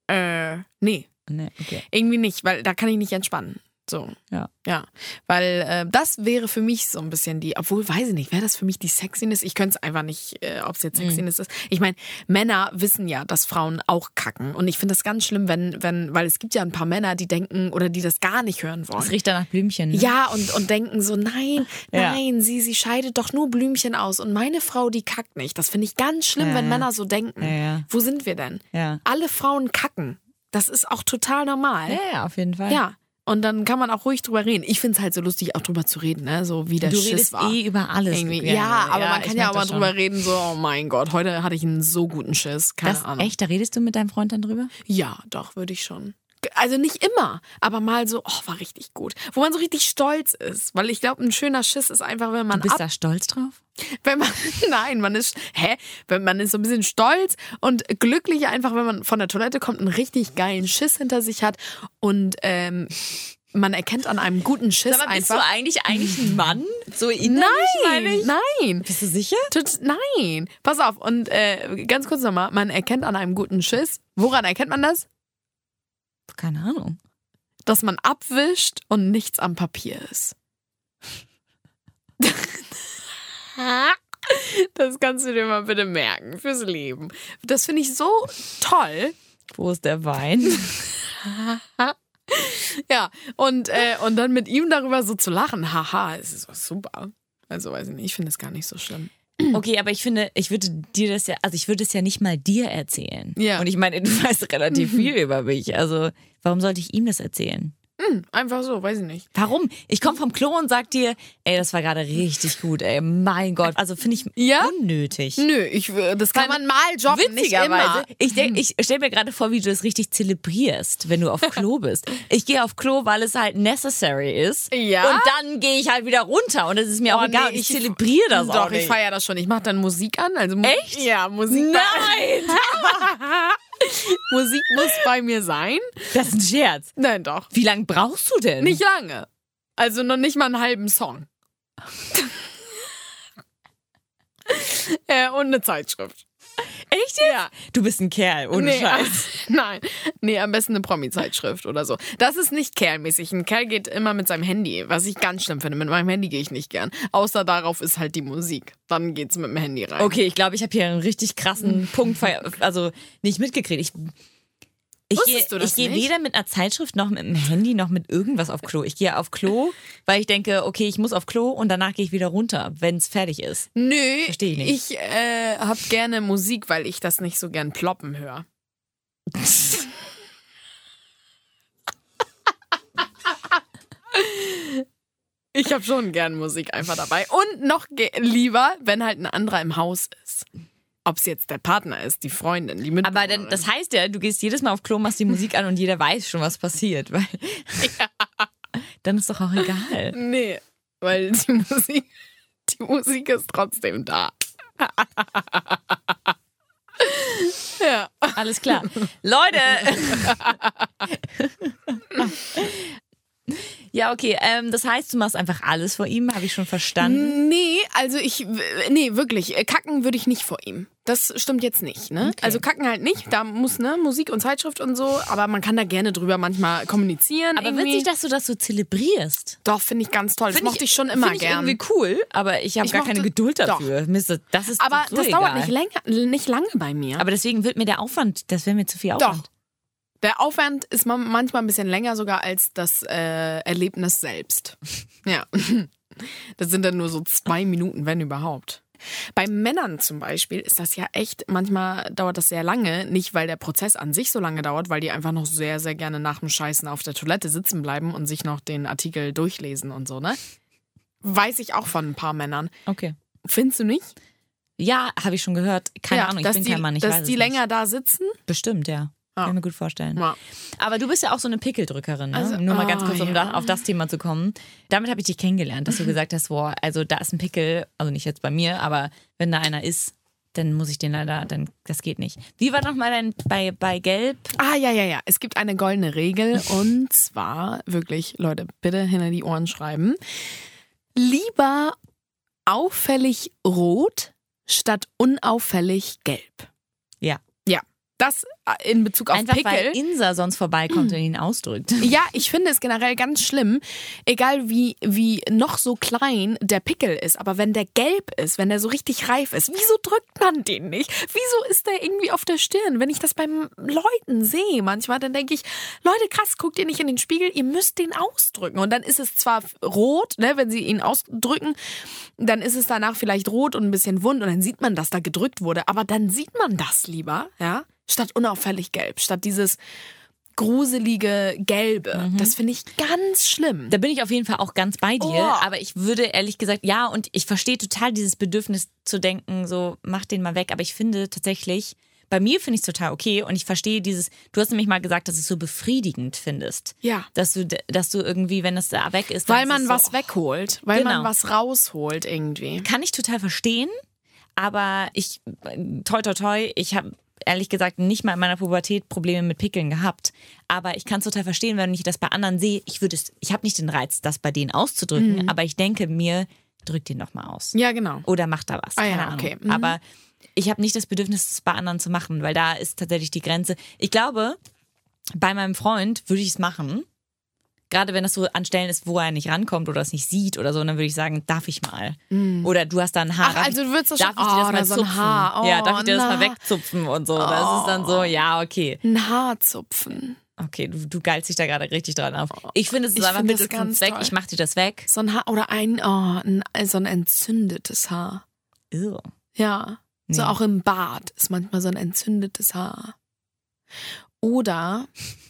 Äh, nee, nee, okay. irgendwie nicht, weil da kann ich nicht entspannen. So. Ja. Ja. Weil äh, das wäre für mich so ein bisschen die, obwohl, weiß ich nicht, wäre das für mich die Sexiness? Ich könnte es einfach nicht, äh, ob es jetzt Sexiness ist. Ich meine, Männer wissen ja, dass Frauen auch kacken. Und ich finde das ganz schlimm, wenn, wenn, weil es gibt ja ein paar Männer, die denken oder die das gar nicht hören wollen. Es riecht dann nach Blümchen. Ne? Ja, und, und denken so, nein, [laughs] Ja. nein, sie, sie scheidet doch nur Blümchen aus und meine Frau, die kackt nicht. Das finde ich ganz schlimm, Ja, wenn ja. Männer so denken. Wo sind wir denn? Alle Frauen kacken. Das ist auch total normal. Ja, ja, auf jeden Fall. Ja. Und dann kann man auch ruhig drüber reden. Ich finde es halt so lustig, auch drüber zu reden, ne? So wie der Du Schiss redest war. eh über alles. Irgendwie. gerne. Ja, aber man ich kann ja auch mal das schon. drüber reden, so, oh mein Gott, heute hatte ich einen so guten Schiss. Keine Das, Ahnung. echt, da redest du mit deinem Freund dann drüber? Ja, doch, würde ich schon. Also nicht immer, aber mal so, oh, war richtig gut. Wo man so richtig stolz ist. Weil ich glaube, ein schöner Schiss ist einfach, wenn man Du bist ab, da stolz drauf? wenn man, [laughs] nein, man ist, hä? Wenn man ist so ein bisschen stolz und glücklich einfach, wenn man von der Toilette kommt, einen richtig geilen Schiss hinter sich hat und ähm, man erkennt an einem guten Schiss einfach. eigentlich eigentlich ein Mann? So innerlich Nein, nein. Bist du sicher? Tut- Nein, pass auf. Und äh, ganz kurz nochmal, man erkennt an einem guten Schiss. Woran erkennt man das? Keine Ahnung. Dass man abwischt und nichts am Papier ist. [laughs] Das kannst du dir mal bitte merken fürs Leben. Das finde ich so toll. Wo ist der Wein? [laughs] Ja, und, äh, und dann mit ihm darüber so zu lachen. Haha, es ist super. Also weiß ich nicht, ich finde es gar nicht so schlimm. [clears throat] Okay, aber ich finde, ich würde dir das ja, also ich würde es ja nicht mal dir erzählen. Ja. Und ich meine, du weißt relativ [laughs] viel über mich. Also, warum sollte ich ihm das erzählen? Hm, einfach so, weiß ich nicht. Warum? Ich komme vom Klo und sag dir, ey, das war gerade richtig gut, ey, mein Gott. Also finde ich Ja? unnötig. Nö, ich, das kann man mal joggen, nicht immer. Ich, denk, ich stell mir gerade vor, wie du das richtig zelebrierst, wenn du auf Klo [laughs] bist. Ich gehe auf Klo, weil es halt necessary ist. Ja? Und dann gehe ich halt wieder runter und es ist mir auch Oh, egal. nee, ich ich- zelebriere das Doch, auch ich nicht. feiere das schon. Ich mache dann Musik an. Also Echt? Ja, Musik. Nein! [laughs] [laughs] [laughs] Musik muss bei mir sein. Das ist ein Scherz. Nein, doch. Wie lange brauchst du denn? Nicht lange. Also noch nicht mal einen halben Song. [laughs] äh, und eine Zeitschrift. Echt jetzt? Ja. Du bist ein Kerl, ohne nee, Scheiß. [laughs] Nein. Nee, am besten eine Promi-Zeitschrift oder so. Das ist nicht kerlmäßig. Ein Kerl geht immer mit seinem Handy, was ich ganz schlimm finde. Mit meinem Handy gehe ich nicht gern. Außer darauf ist halt die Musik. Dann geht's mit dem Handy rein. Okay, ich glaube, ich habe hier einen richtig krassen Punkt, also nicht mitgekriegt. Ich, ich gehe nicht? weder mit einer Zeitschrift noch mit dem Handy noch mit irgendwas auf Klo. Ich gehe auf Klo, weil ich denke, okay, ich muss auf Klo und danach gehe ich wieder runter, wenn es fertig ist. Nö, Versteh ich nicht. ich äh, hab gerne Musik, weil ich das nicht so gern ploppen höre. [laughs] Ich habe schon gern Musik einfach dabei. Und noch lieber, wenn halt ein anderer im Haus ist. Ob es jetzt der Partner ist, die Freundin, die Aber Mitbewohnerin. dann, das heißt ja, du gehst jedes Mal auf Klo, machst die Musik an und jeder weiß schon, was passiert. Weil [laughs] Dann ist doch auch egal. Nee, weil die Musik, die Musik ist trotzdem da. [laughs] Ja. Alles klar. Leute! [laughs] ja, okay. Ähm, das heißt, du machst einfach alles vor ihm, habe ich schon verstanden. Nee, also ich, nee, wirklich, äh, kacken würde ich nicht vor ihm. Das stimmt jetzt nicht, ne? Okay. Also kacken halt nicht, da muss, ne, Musik und Zeitschrift und so, aber man kann da gerne drüber manchmal kommunizieren. Aber irgendwie. witzig, dass du das so zelebrierst. Doch, finde ich ganz toll. Das Find mochte ich schon immer ich gern. irgendwie cool, aber ich habe Ich gar mochte- keine Geduld Doch. dafür. Das, das ist Aber so das egal. dauert nicht, länger, nicht lange bei mir. Aber deswegen wird mir der Aufwand, das wäre mir zu viel Aufwand. Doch. Der Aufwand ist ma- manchmal ein bisschen länger sogar als das äh, Erlebnis selbst. [laughs] Ja. Das sind dann nur so zwei Minuten, wenn überhaupt. Bei Männern zum Beispiel ist das ja echt, manchmal dauert das sehr lange, nicht weil der Prozess an sich so lange dauert, weil die einfach noch sehr, sehr gerne nach dem Scheißen auf der Toilette sitzen bleiben und sich noch den Artikel durchlesen und so, ne? Weiß ich auch von ein paar Männern. Okay. Findest du nicht? Ja, habe ich schon gehört. Keine ja, Ahnung, ich dass bin die, kein Mann. Ich dass weiß die es länger Nicht. da sitzen? Bestimmt, ja. Ja. Kann ich mir gut vorstellen. Ja. Aber du bist ja auch so eine Pickeldrückerin, ne? Also, Nur mal ganz ah, kurz, um ja. da, auf das Thema zu kommen. Damit habe ich dich kennengelernt, dass du [laughs] gesagt hast, boah, also da ist ein Pickel, also nicht jetzt bei mir, aber wenn da einer ist, dann muss ich den leider, dann das geht nicht. Wie war nochmal dein bei, bei Gelb? Ah, ja, ja, ja. Es gibt eine goldene Regel [laughs] und zwar, wirklich, Leute, bitte hinter die Ohren schreiben. Lieber auffällig rot statt unauffällig gelb. Ja. Ja, das in Bezug auf Einfach weil Pickel. Insa sonst vorbeikommt und ihn ausdrückt. [laughs] Ja, ich finde es generell ganz schlimm, egal wie, wie noch so klein der Pickel ist, aber wenn der gelb ist, wenn der so richtig reif ist, wieso drückt man den nicht? Wieso ist der irgendwie auf der Stirn? Wenn ich das beim Leuten sehe manchmal, dann denke ich, Leute, krass, guckt ihr nicht in den Spiegel, ihr müsst den ausdrücken. Und dann ist es zwar rot, ne, wenn sie ihn ausdrücken, dann ist es danach vielleicht rot und ein bisschen wund und dann sieht man, dass da gedrückt wurde, aber dann sieht man das lieber, ja, statt unauffällig gelb, statt dieses gruselige Gelbe. Das finde ich ganz schlimm. Da bin ich auf jeden Fall auch ganz bei dir, Oh. aber ich würde ehrlich gesagt, ja, und ich verstehe total dieses Bedürfnis zu denken, so mach den mal weg, aber ich finde tatsächlich, bei mir finde ich es total okay und ich verstehe dieses, du hast nämlich mal gesagt, dass du es so befriedigend findest. Ja. Dass du, dass du irgendwie, wenn das da weg ist, Weil ist man es was so, oh, wegholt, weil man Genau. was rausholt irgendwie. Kann ich total verstehen, aber ich, toi, toi, toi, ich habe ehrlich gesagt nicht mal in meiner Pubertät Probleme mit Pickeln gehabt. Aber ich kann es total verstehen, wenn ich das bei anderen sehe. Ich würde es, ich habe nicht den Reiz, das bei denen auszudrücken, aber ich denke mir, drück den doch mal aus. Ja, genau. Oder mach da was. Ah, Keine ja, Ahnung. okay. Mhm. Aber ich habe nicht das Bedürfnis, es bei anderen zu machen, weil da ist tatsächlich die Grenze. Ich glaube, bei meinem Freund würde ich es machen. Gerade wenn das so an Stellen ist, wo er nicht rankommt oder es nicht sieht oder so, dann würde ich sagen, darf ich mal. Oder du hast da ein Haar. Ach, also du würdest das darf schon- ich dir das oh, mal da so zupfen? Haar. Oh, ja, darf ich dir das mal wegzupfen und so. Das ist dann so, ja, okay. Ein Haarzupfen. Okay, du, du geilst dich da gerade richtig dran auf. Ich finde, es ist Ich einfach das Mittel ganz toll. Ich mach dir das weg. So ein Haar oder ein, oh, ein, so ein entzündetes Haar. Ew. Ja. So Nee. auch im Bart ist manchmal so ein entzündetes Haar. Oder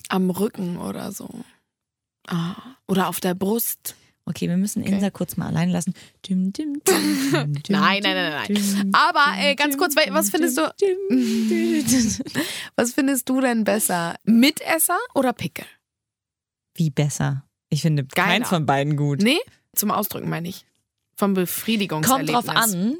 am Rücken oder so. Ah. Oder auf der Brust. Okay, wir müssen Insa kurz mal allein lassen. Düm, düm, düm, [laughs] Nein, nein, nein, nein. Aber äh, ganz kurz, wa- was findest du, [laughs] was findest du denn besser? Mitesser oder Pickel? Wie besser? Ich finde Geiler. keins von beiden gut. Nee, zum Ausdrücken meine ich. Vom Kommt Befriedigungserlebnis. drauf an.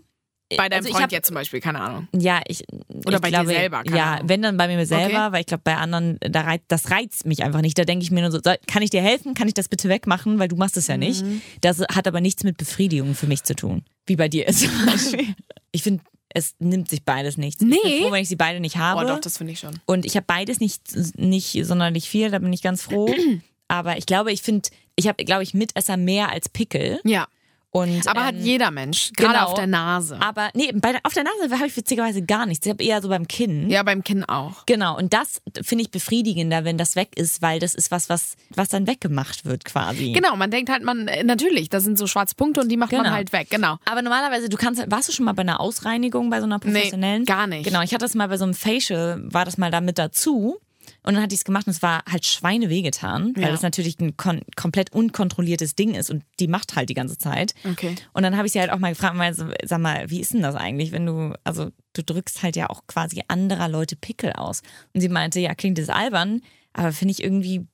Bei deinem Also ich Freund hab- jetzt zum Beispiel, keine Ahnung. Ja, ich. Oder ich bei dir glaube, selber, keine Ja, Ahnung. wenn dann bei mir selber, Okay. weil ich glaube, bei anderen, da reizt, das reizt mich einfach nicht. Da denke ich mir nur so, kann ich dir helfen? Kann ich das bitte wegmachen? Weil du machst es ja nicht. Mhm. Das hat aber nichts mit Befriedigung für mich zu tun. Wie bei dir [laughs] ist. Ich finde, es nimmt sich beides nichts. Ich Nee. bin froh, wenn ich sie beide nicht habe. Oh, doch, das finde ich schon. Und ich habe beides nicht, nicht sonderlich viel, da bin ich ganz froh. [clears throat] Aber ich glaube, ich finde, ich habe, glaube ich, Mitesser mehr als Pickel. Ja. Und, Aber hat ähm, jeder Mensch, gerade genau. auf der Nase. Aber nee, bei, auf der Nase habe ich witzigerweise gar nichts. Ich habe eher so beim Kinn. Ja, beim Kinn auch. Genau, und das finde ich befriedigender, wenn das weg ist, weil das ist was, was, was dann weggemacht wird quasi. Genau, man denkt halt, man, äh, natürlich, da sind so schwarze Punkte und die macht man Genau. halt weg, genau. Aber normalerweise, du kannst, warst du schon mal bei einer Ausreinigung bei so einer professionellen? gar nicht. Genau, ich hatte das mal bei so einem Facial, war das mal da mit dazu. Und dann hatte ich es gemacht und es war halt Schweine wehgetan, weil Ja. das natürlich ein kon komplett unkontrolliertes Ding ist und die macht halt die ganze Zeit. Okay. Und dann habe ich sie halt auch mal gefragt, mal sag mal, wie ist denn das eigentlich, wenn du, also du drückst halt ja auch quasi anderer Leute Pickel aus. Und sie meinte, ja, klingt das albern, aber finde ich irgendwie,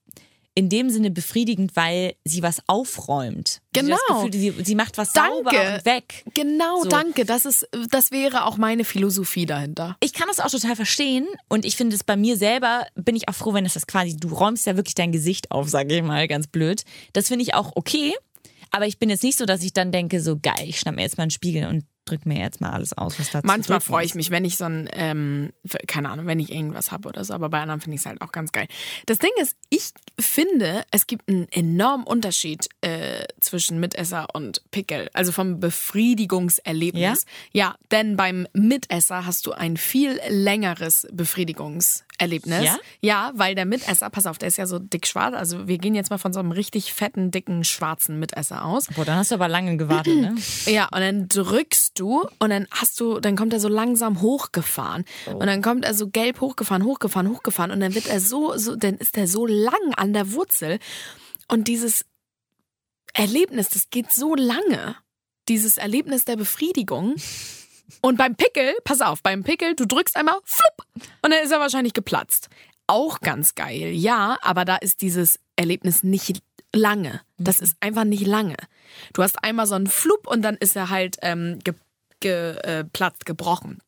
in dem Sinne befriedigend, weil sie was aufräumt. Genau. Sie, das Gefühl, sie, sie macht was sauber Danke. und weg. Genau, So. danke. Das ist, das wäre auch meine Philosophie dahinter. Ich kann das auch total verstehen und ich finde es bei mir selber, bin ich auch froh, wenn es das quasi, du räumst ja wirklich dein Gesicht auf, sage ich mal, ganz blöd. Das finde ich auch okay, aber ich bin jetzt nicht so, dass ich dann denke, so geil, ich schnapp mir jetzt mal einen Spiegel und drück mir jetzt mal alles aus, was da Manchmal freue ich mich, wenn ich so ein, ähm, keine Ahnung, wenn ich irgendwas habe oder so, aber bei anderen finde ich es halt auch ganz geil. Das Ding ist, ich finde, es gibt einen enormen Unterschied äh, zwischen Mitesser und Pickel, also vom Befriedigungserlebnis. Ja? denn beim Mitesser hast du ein viel längeres Befriedigungserlebnis. Ja? Ja, weil der Mitesser, pass auf, der ist ja so dick schwarz, also wir gehen jetzt mal von so einem richtig fetten, dicken, schwarzen Mitesser aus. Boah, dann hast du aber lange gewartet, ne? [clears throat] Ja, und dann drückst du und dann hast du, dann kommt er so langsam hochgefahren. Und dann kommt er so gelb hochgefahren, hochgefahren, hochgefahren und dann wird er so, so, dann ist er so lang an der Wurzel. Und dieses Erlebnis, das geht so lange. Dieses Erlebnis der Befriedigung. Und beim Pickel, pass auf, beim Pickel, du drückst einmal, flupp, und dann ist er wahrscheinlich geplatzt. Auch ganz geil, ja, aber da ist dieses Erlebnis nicht lange. Das ist einfach nicht lange. Du hast einmal so einen Flup und dann ist er halt ähm, ge, ge, äh, gebrochen.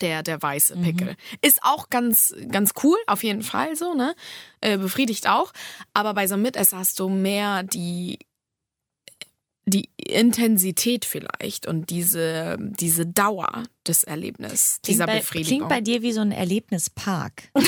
Der, der weiße Pickel. Ist auch ganz, ganz cool, auf jeden Fall so, ne? Äh, befriedigt auch. Aber bei so einem Mitesser hast du mehr die, die Intensität vielleicht und diese, diese Dauer des Erlebnisses, dieser bei, Befriedigung. Klingt bei dir wie so ein Erlebnispark. [laughs]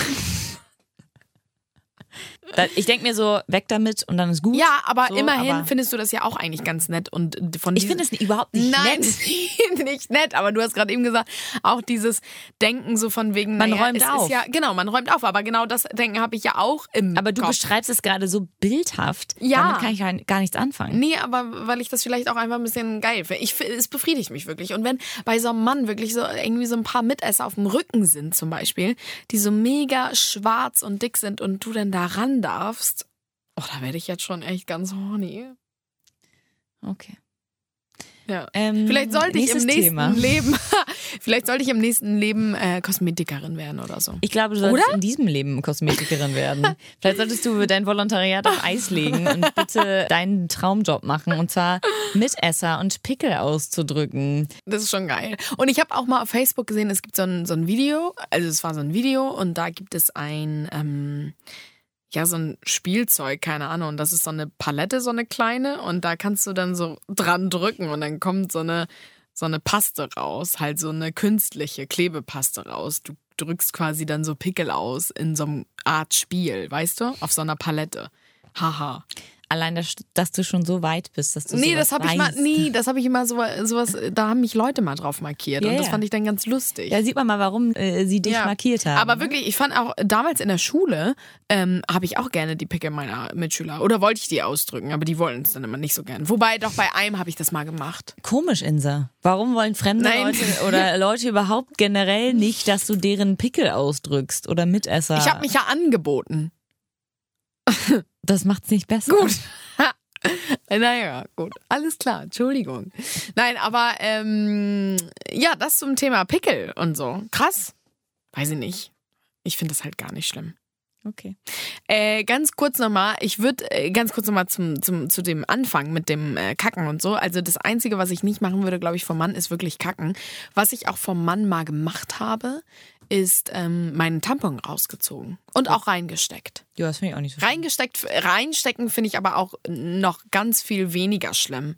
Ich denke mir so, weg damit und dann ist gut. ja, aber So, immerhin aber- findest du das ja auch eigentlich ganz nett. Und von Ich finde es überhaupt nicht Nein, nett. [laughs] nicht nett, aber du hast gerade eben gesagt, auch dieses Denken so von wegen, Man naja, räumt auf. Ja, genau, man räumt auf, aber genau das Denken habe ich ja auch im Aber du Kopf. beschreibst es gerade so bildhaft. Ja. Damit kann ich ja gar nichts anfangen. Nee, aber weil ich das vielleicht auch einfach ein bisschen geil finde. Ich, es befriedigt mich wirklich. Und wenn bei so einem Mann wirklich so irgendwie so ein paar Mitesser auf dem Rücken sind zum Beispiel, die so mega schwarz und dick sind und du dann da ran darfst, oh, da werde ich jetzt schon echt ganz horny. Okay. Ja. Ähm, Vielleicht sollte ich im nächsten Thema. Leben, [laughs] vielleicht sollte ich im nächsten Leben äh, Kosmetikerin werden oder so. Ich glaube, du solltest Oder? in diesem Leben Kosmetikerin werden. [laughs] Vielleicht solltest du dein Volontariat auf Eis legen und bitte deinen Traumjob machen. Und zwar Mitesser und Pickel auszudrücken. Das ist schon geil. Und ich habe auch mal auf Facebook gesehen, es gibt so ein, so ein Video, also es war so ein Video und da gibt es ein, ähm, ja, so ein Spielzeug, keine Ahnung. Und das ist so eine Palette, so eine kleine und da kannst du dann so dran drücken und dann kommt so eine, so eine Paste raus, halt so eine künstliche Klebepaste raus. Du drückst quasi dann so Pickel aus in so einer Art Spiel, weißt du, auf so einer Palette. Haha. Allein, dass, dass du schon so weit bist, dass du Nee, das habe ich mal, nee, das habe ich immer so, sowas, da haben mich Leute mal drauf markiert Ja, und das ja. fand ich dann ganz lustig. Da sieht man mal, warum äh, sie dich Ja. markiert haben. Aber wirklich, ich fand auch damals in der Schule, ähm, habe ich auch gerne die Pickel meiner Mitschüler. Oder wollte ich die ausdrücken, aber die wollten es dann immer nicht so gern. Wobei, doch bei einem habe ich das mal gemacht. Komisch, Insa. Warum wollen fremde Nein. Leute oder [laughs] Leute überhaupt generell nicht, dass du deren Pickel ausdrückst oder Mitesser? Ich habe mich ja angeboten. [laughs] Das macht's nicht besser. Gut. [laughs] naja, gut. Alles klar, Entschuldigung. Nein, aber ähm, ja, das zum Thema Pickel und so. Krass. Weiß ich nicht. Ich finde das halt gar nicht schlimm. Okay. Äh, ganz kurz nochmal, ich würde äh, ganz kurz nochmal zum, zum, zu dem Anfang mit dem äh, Kacken und so. Also das Einzige, was ich nicht machen würde, glaube ich, vom Mann, ist wirklich Kacken. Was ich auch vom Mann mal gemacht habe, ist ähm, meinen Tampon rausgezogen und auch reingesteckt. Ja, das finde ich auch nicht so schlimm. Reingesteckt, reinstecken finde ich aber auch noch ganz viel weniger schlimm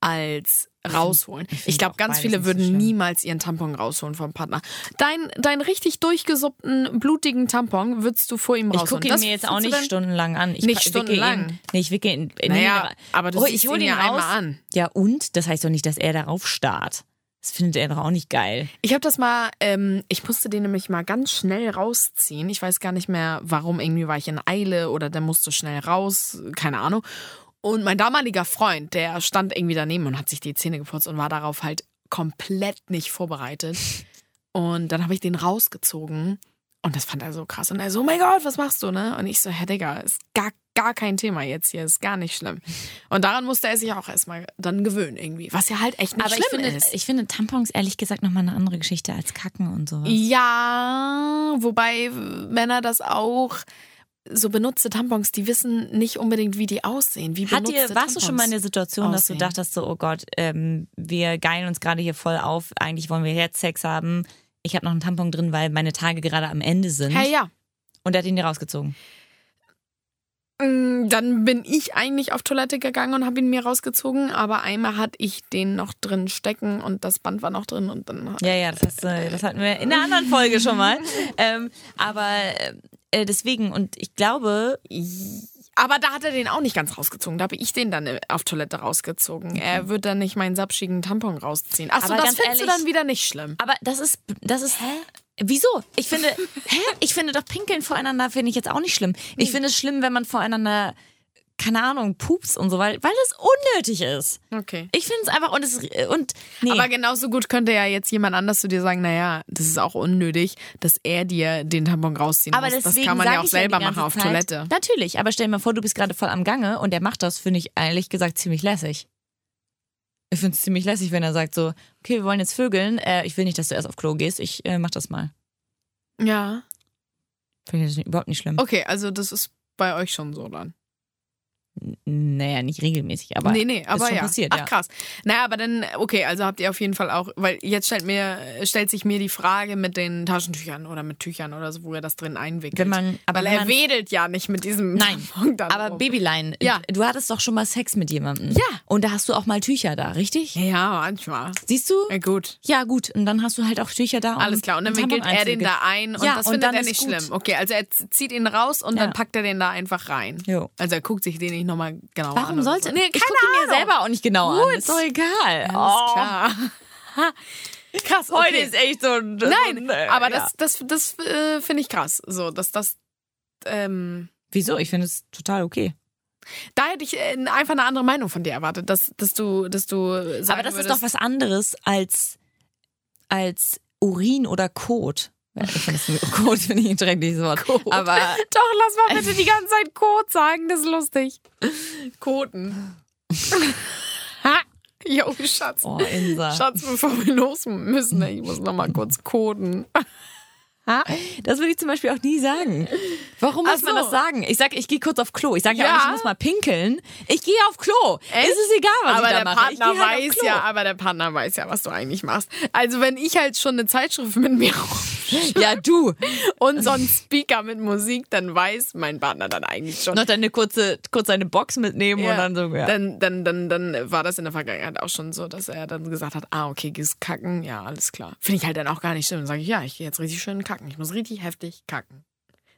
als rausholen. ich Ich, glaube, ganz viele so würden schlimm. niemals ihren Tampon rausholen vom Partner. Dein, dein richtig durchgesuppten, blutigen Tampon würdest du vor ihm Ich rausholen. gucke ihn Das mir jetzt auch nicht stundenlang an. Ich Nicht stundenlang? Ihn, nee, ich wicke ihn. nee, Naja, aber du oh, ich hole ihn ihn ja raus. einmal an. Ja, und? Das heißt doch nicht, dass er darauf starrt. Das findet er doch auch nicht geil. Ich habe das mal, ähm, ich musste den nämlich mal ganz schnell rausziehen. Ich weiß gar nicht mehr, warum. Irgendwie war ich in Eile oder der musste schnell raus, keine Ahnung. Und mein damaliger Freund, der stand irgendwie daneben und hat sich die Zähne geputzt und war darauf halt komplett nicht vorbereitet. Und dann habe ich den rausgezogen und das fand er so krass. Und er so, oh mein Gott, was machst du, ne? Und ich so, Herr Digga, ist gar, gar kein Thema jetzt hier, ist gar nicht schlimm. Und daran musste er sich auch erstmal dann gewöhnen irgendwie, was ja halt echt nicht Aber ich schlimm finde, ist. ich finde Tampons ehrlich gesagt nochmal eine andere Geschichte als Kacken und sowas. Ja, wobei Männer das auch so benutzte Tampons, die wissen nicht unbedingt, wie die aussehen. Wie Hat dir, warst du schon mal in der Tampons Situation, dass du aussehen. dachtest so, oh Gott, ähm, wir geilen uns gerade hier voll auf, eigentlich wollen wir jetzt Sex haben. Ich habe noch einen Tampon drin, weil meine Tage gerade am Ende sind. Hey, ja. Und er hat ihn dir rausgezogen. Mm, Dann bin ich eigentlich auf Toilette gegangen und habe ihn mir rausgezogen, aber einmal hatte ich den noch drin stecken und das Band war noch drin und dann Ja, ja, das, hast, das hatten wir in einer anderen Folge schon mal. [laughs] ähm, aber äh, deswegen, und ich glaube, Aber da hat er den auch nicht ganz rausgezogen. Da habe ich den dann äh, auf Toilette rausgezogen. Er wird dann nicht meinen sapschigen Tampon rausziehen. Achso, Aber das findest du ehrlich- dann wieder nicht schlimm. aber das ist, das ist, hä? Wieso? Ich finde, [laughs] hä? Ich finde doch Pinkeln voreinander finde ich jetzt auch nicht schlimm. Ich finde es schlimm, wenn man voreinander, keine Ahnung, pups und so, weil, weil es unnötig ist. Okay. Ich finde es einfach, und es, und, nee. Aber genauso gut könnte ja jetzt jemand anders zu dir sagen, naja, das ist auch unnötig, dass er dir den Tampon rausziehen Aber muss. Das kann man ja auch selber ganze machen auf Zeit, Toilette. Natürlich, aber stell dir mal vor, du bist gerade voll am Gange und er macht das, finde ich ehrlich gesagt ziemlich lässig. Ich finde es ziemlich lässig, wenn er sagt so, okay, wir wollen jetzt vögeln, äh, ich will nicht, dass du erst auf Klo gehst, ich äh, mach das mal. Ja. Finde ich das überhaupt nicht schlimm. Okay, also das ist bei euch schon so dann. Naja, nicht regelmäßig, aber nee, nee, aber schon ja. passiert, Ach ja. krass. Naja, aber dann, okay, also habt ihr auf jeden Fall auch, weil jetzt stellt mir, stellt sich mir die Frage mit den Taschentüchern oder mit Tüchern oder so, wo er das drin einwickelt. Wenn man, aber weil wenn er man, wedelt ja nicht mit diesem Nein, [laughs] aber rum. Babylein, Ja. du hattest doch schon mal Sex mit jemandem. Ja. Und da hast du auch mal Tücher da, richtig? Ja, manchmal. Siehst du? Ja, gut. Ja, gut. Und dann hast du halt auch Tücher da. Alles klar. Und dann wickelt er den da ein und Ja, das und findet er ist nicht schlimm. Okay, also er zieht ihn raus und Ja. dann packt er den da einfach rein. Jo. Also er guckt sich den nicht nochmal genau an. Warum oder sollte? So. Nee, ich gucke mir selber auch nicht genau Gut. an. Ist doch egal. Alles Oh. klar. [laughs] krass. Okay. Heute ist echt so. ein- so Nein, ein, äh, aber ja. das, das, das äh, finde ich krass. So, dass das. Ähm, Wieso? Ich finde es total okay. da hätte ich äh, einfach eine andere Meinung von dir erwartet, dass, dass du, dass du sagen aber das ist würdest, doch was anderes als, als Urin oder Kot. Ja, ich finde das- Kot finde ich ein schreckliches Wort. Kot. Aber [laughs] Doch, lass mal bitte die ganze Zeit Kot sagen, das ist lustig. Koten. [laughs] ha! Jo, Schatz. oh, Insa. Schatz, bevor wir los müssen, ich muss noch mal kurz koten. [laughs] Das würde ich zum Beispiel auch nie sagen. Warum Ach muss man so. das sagen? Ich sage, ich gehe kurz auf Klo. Ich sage ja. Ja. auch nicht, ich muss mal pinkeln. Ich gehe auf Klo. Echt? Es ist egal, was aber ich da der mache. Ich Partner gehe halt weiß ja, aber der Partner weiß ja, was du eigentlich machst. Also wenn ich halt schon eine Zeitschrift mit mir [laughs] Ja, du. und so einen Speaker mit Musik, dann weiß mein Partner dann eigentlich schon. Noch deine kurze, kurz eine Box mitnehmen Ja. und dann so. Ja. Dann, dann, dann, dann war das in der Vergangenheit auch schon so, dass er dann gesagt hat, ah, okay, gehst kacken, ja, alles klar. Finde ich halt dann auch gar nicht schlimm. Dann sage ich, ja, ich gehe jetzt richtig schön kacken. Ich muss richtig heftig kacken.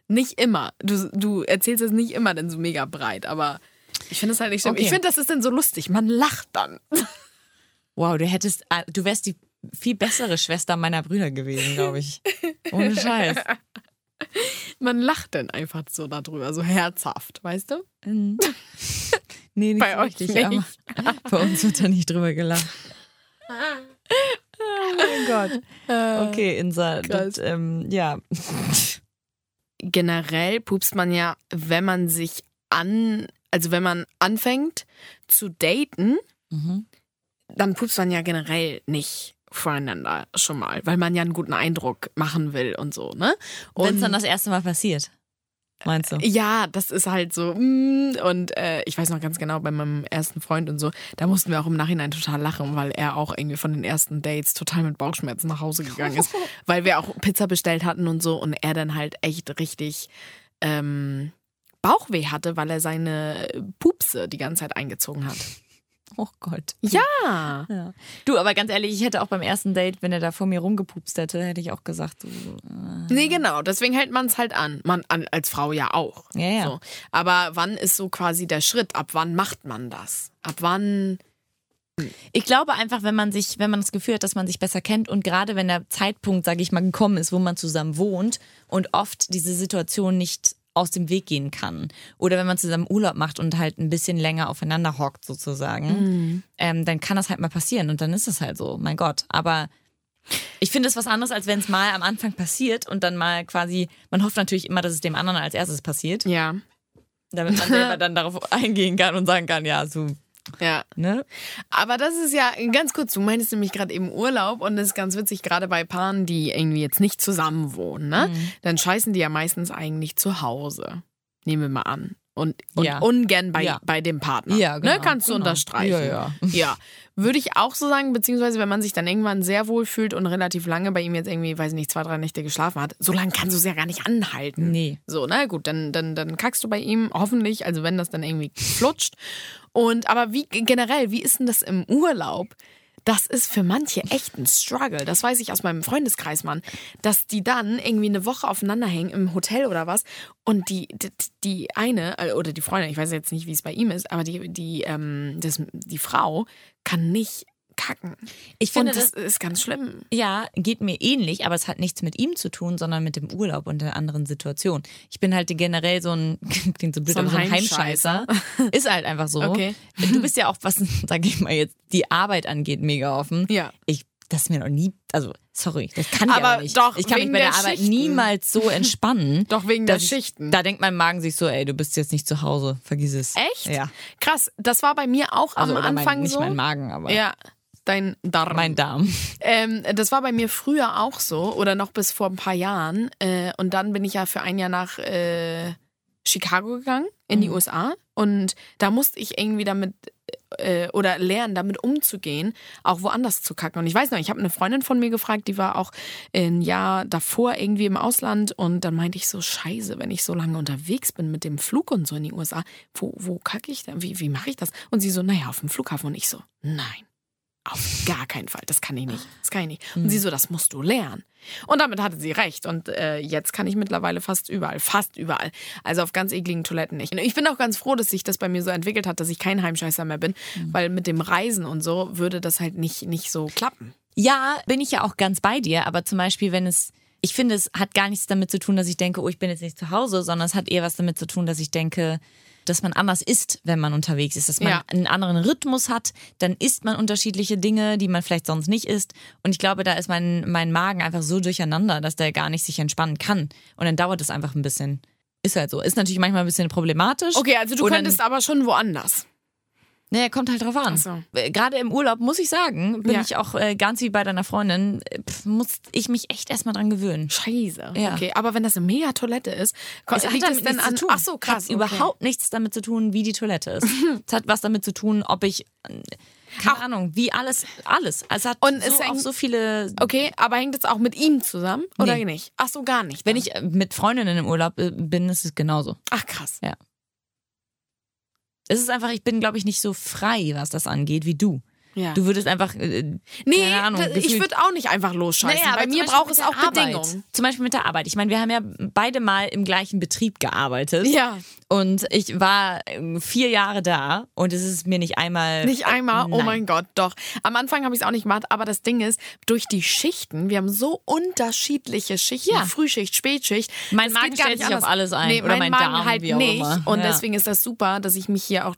Nicht immer. Du, du erzählst es nicht immer denn so mega breit, aber ich finde es halt nicht schlimm. Okay. Ich finde, das ist dann so lustig. Man lacht dann. [laughs] Wow, du hättest, ah, du wärst die viel bessere Schwester meiner Brüder gewesen, glaube ich. Ohne Scheiß. [laughs] Man lacht dann einfach so darüber, so herzhaft, weißt du? Mhm. [laughs] Nee, nicht Bei so euch richtig, nicht. aber [laughs] bei uns wird da nicht drüber gelacht. Oh mein Gott. Okay, Insa, das, ähm, ja. generell pupst man ja, wenn man sich an, also wenn man anfängt zu daten, Mhm. dann pupst man ja generell nicht voreinander schon mal, weil man ja einen guten Eindruck machen will und so, ne? Wenn es dann das erste Mal passiert, meinst du? ja, das ist halt so. mm, Und äh, ich weiß noch ganz genau, bei meinem ersten Freund und so, da mussten wir auch im Nachhinein total lachen, weil er auch irgendwie von den ersten Dates total mit Bauchschmerzen nach Hause gegangen ist. [laughs] weil wir auch Pizza bestellt hatten und so und er dann halt echt richtig ähm, Bauchweh hatte, weil er seine Pupse die ganze Zeit eingezogen hat. Oh Gott. Ja. Ja. Du, aber ganz ehrlich, ich hätte auch beim ersten Date, wenn er da vor mir rumgepupst hätte, hätte ich auch gesagt, so, äh, Nee, genau. Deswegen hält man es halt an. Man an, als Frau ja auch. Ja, ja. So. Aber wann ist so quasi der Schritt? Ab wann macht man das? Ab wann? Ich glaube einfach, wenn man sich, wenn man das Gefühl hat, dass man sich besser kennt und gerade wenn der Zeitpunkt, sage ich mal, gekommen ist, wo man zusammen wohnt und oft diese Situation nicht aus dem Weg gehen kann. Oder wenn man zusammen Urlaub macht und halt ein bisschen länger aufeinander hockt sozusagen, ähm, dann kann das halt mal passieren und dann ist es halt so, mein Gott. Aber ich finde es was anderes, als wenn es mal am Anfang passiert und dann mal quasi, man hofft natürlich immer, dass es dem anderen als erstes passiert, Ja. damit man selber [laughs] dann darauf eingehen kann und sagen kann, ja, so, Ja. ne? Aber das ist ja ganz kurz, du meinst nämlich gerade eben Urlaub und das ist ganz witzig, gerade bei Paaren, die irgendwie jetzt nicht zusammen wohnen, ne? Dann scheißen die ja meistens eigentlich zu Hause. Nehmen wir mal an. Und, und Ja. ungern bei, Ja. bei dem Partner. Ja, genau, ne? Kannst du genau. unterstreichen. Ja, ja. Ja, würde ich auch so sagen, beziehungsweise wenn man sich dann irgendwann sehr wohl fühlt und relativ lange bei ihm jetzt irgendwie, weiß nicht, zwei, drei Nächte geschlafen hat, so lange kannst du es ja gar nicht anhalten. Nee. So, na gut, dann, dann, dann kackst du bei ihm, hoffentlich, also wenn das dann irgendwie flutscht. Und aber wie generell, wie ist denn das im Urlaub? Das ist für manche echt ein Struggle. Das weiß ich aus meinem Freundeskreis, Mann. Dass die dann irgendwie eine Woche aufeinander hängen im Hotel oder was. Und die, die, die eine, äh, oder die Freundin, ich weiß jetzt nicht, wie es bei ihm ist, aber die, die, ähm, das, die Frau kann nicht kacken. Ich finde, Und das das, ist ganz schlimm. ja, geht mir ähnlich, aber es hat nichts mit ihm zu tun, sondern mit dem Urlaub und der anderen Situation. Ich bin halt generell so ein, [laughs] klingt so blöd, So ein aber so ein Heimscheißer. Heimscheißer. [laughs] Ist halt einfach so. Okay. Du bist ja auch, was, [laughs] sag ich mal jetzt, die Arbeit angeht, mega offen. Ja. Ich, das ist mir noch nie, also, sorry, das kann ich Aber aber nicht. doch, ich kann mich bei der, der Arbeit Schichten. niemals so entspannen. Doch wegen der dass ich- Schichten. Da denkt mein Magen sich so, ey, du bist jetzt nicht zu Hause, vergiss es. Echt? Ja. Krass, das war bei mir auch Also, am Anfang mein, nicht so. mein Magen, aber Ja, dein Darm. mein Darm. Ähm, das war bei mir früher auch so oder noch bis vor ein paar Jahren. Äh, und dann bin ich ja für ein Jahr nach äh, Chicago gegangen, in die USA. Und da musste ich irgendwie damit äh, oder lernen, damit umzugehen, auch woanders zu kacken. Und ich weiß noch, ich habe eine Freundin von mir gefragt, die war auch ein Jahr davor irgendwie im Ausland. Und dann meinte ich so, scheiße, wenn ich so lange unterwegs bin mit dem Flug und so in die USA, wo, wo kacke ich denn? Wie, wie mache ich das? Und sie so, naja, auf dem Flughafen. Und ich so, nein. Auf gar keinen Fall. Das kann ich nicht. Das kann ich nicht. Und sie so, das musst du lernen. Und damit hatte sie recht. Und äh, jetzt kann ich mittlerweile fast überall, fast überall. Also auf ganz ekligen Toiletten nicht. Ich bin auch ganz froh, dass sich das bei mir so entwickelt hat, dass ich kein Heimscheißer mehr bin, weil mit dem Reisen und so würde das halt nicht, nicht so klappen. Ja, bin ich ja auch ganz bei dir, aber zum Beispiel, wenn es, ich finde, es hat gar nichts damit zu tun, dass ich denke, oh, ich bin jetzt nicht zu Hause, sondern es hat eher was damit zu tun, dass ich denke, dass man anders isst, wenn man unterwegs ist, dass man Ja. einen anderen Rhythmus hat, dann isst man unterschiedliche Dinge, die man vielleicht sonst nicht isst. Und ich glaube, da ist mein, mein Magen einfach so durcheinander, dass der gar nicht sich entspannen kann. Und dann dauert es einfach ein bisschen. Ist halt so. Ist natürlich manchmal ein bisschen problematisch. Okay, also du könntest aber schon woanders. Naja, kommt halt drauf an. So. Äh, Gerade im Urlaub, muss ich sagen, bin Ja. ich auch äh, ganz wie bei deiner Freundin, äh, pf, muss ich mich echt erstmal dran gewöhnen. Scheiße. Ja. Okay, aber wenn das eine mega Toilette ist, ko- Es hat liegt es damit denn nichts an. zu tun. Ach so, krass. Es hat überhaupt nichts damit zu tun, wie die Toilette ist. [laughs] es hat was damit zu tun, ob ich, äh, keine Auch- Ahnung, wie alles, alles. Es hat Und so, es auch hängt- so viele. Okay, aber hängt es auch mit ihm zusammen oder Nee. nicht? Ach so, gar nicht. Wenn dann. ich äh, mit Freundinnen im Urlaub bin, ist es genauso. Ach krass. Es ist einfach, ich bin, glaube ich, nicht so frei, was das angeht, wie du. Ja. Du würdest einfach. Äh, nee, keine Ahnung, ich würde auch nicht einfach losscheißen. Naja, Bei mir braucht es auch Arbeit. Bedingungen. Zum Beispiel mit der Arbeit. Ich meine, wir haben ja beide mal im gleichen Betrieb gearbeitet. Ja. Und ich war äh, vier Jahre da und es ist mir nicht einmal. Nicht einmal, oh Nein. mein Gott, doch. Am Anfang habe ich es auch nicht gemacht, aber das Ding ist, durch die Schichten, wir haben so unterschiedliche Schichten, Ja. Frühschicht, Spätschicht. Mein Magen stellt sich auf anders. alles ein. Nee, Oder mein mein Magen Darm, halt wie auch nicht. immer. Und Ja. deswegen ist das super, dass ich mich hier auch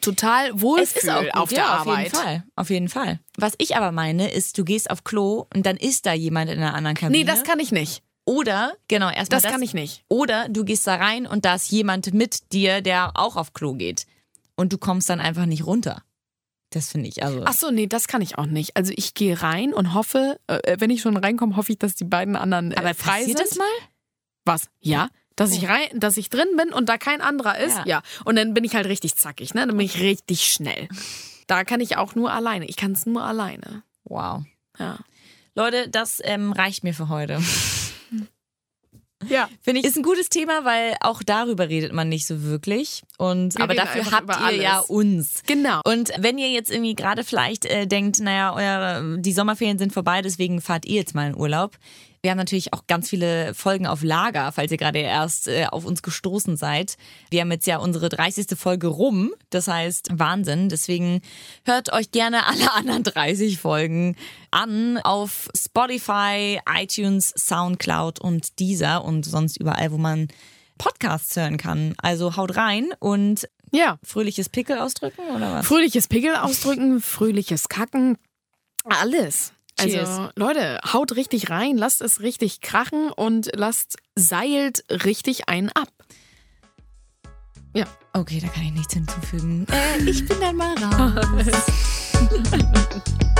total wohlfühle gut, auf der ja, Arbeit. Auf jeden Fall. Auf jeden Fall. Was ich aber meine, ist, du gehst auf Klo und dann ist da jemand in einer anderen Kabine. Nee, das kann ich nicht. Oder, genau, erstmal Das, kann ich nicht. Oder du gehst da rein und da ist jemand mit dir, der auch auf Klo geht. Und du kommst dann einfach nicht runter. Das finde ich, also. Ach so, nee, das kann ich auch nicht. Also ich gehe rein und hoffe, äh, wenn ich schon reinkomme, hoffe ich, dass die beiden anderen äh, aber frei sind. das mal? Was? Ja. Dass ich rein, dass ich drin bin und da kein anderer ist, ja. Ja. Und dann bin ich halt richtig zackig, ne? Dann bin ich richtig schnell. Da kann ich auch nur alleine. Ich kann es nur alleine. Wow. Ja. Leute, das ähm, reicht mir für heute. Ja. Finde ich, ist ein gutes Thema, weil auch darüber redet man nicht so wirklich. Und Wir aber dafür habt ihr ja alles. uns. Genau. Und wenn ihr jetzt irgendwie gerade vielleicht äh, denkt, naja, euer, die Sommerferien sind vorbei, deswegen fahrt ihr jetzt mal in Urlaub. Wir haben natürlich auch ganz viele Folgen auf Lager, falls ihr gerade erst äh, auf uns gestoßen seid. Wir haben jetzt ja unsere 30. Folge rum. Das heißt, Wahnsinn. Deswegen hört euch gerne alle [laughs] anderen 30 Folgen an auf Spotify, iTunes, Soundcloud und Deezer und sonst überall, wo man Podcasts hören kann. Also haut rein und Ja. fröhliches Pickel ausdrücken oder was? Fröhliches Pickel ausdrücken, fröhliches Kacken, alles. Cheers. Also, Leute, haut richtig rein, lasst es richtig krachen und lasst, seilt richtig einen ab. Ja. Okay, da kann ich nichts hinzufügen. Äh, ich bin dann mal [laughs] raus. [laughs]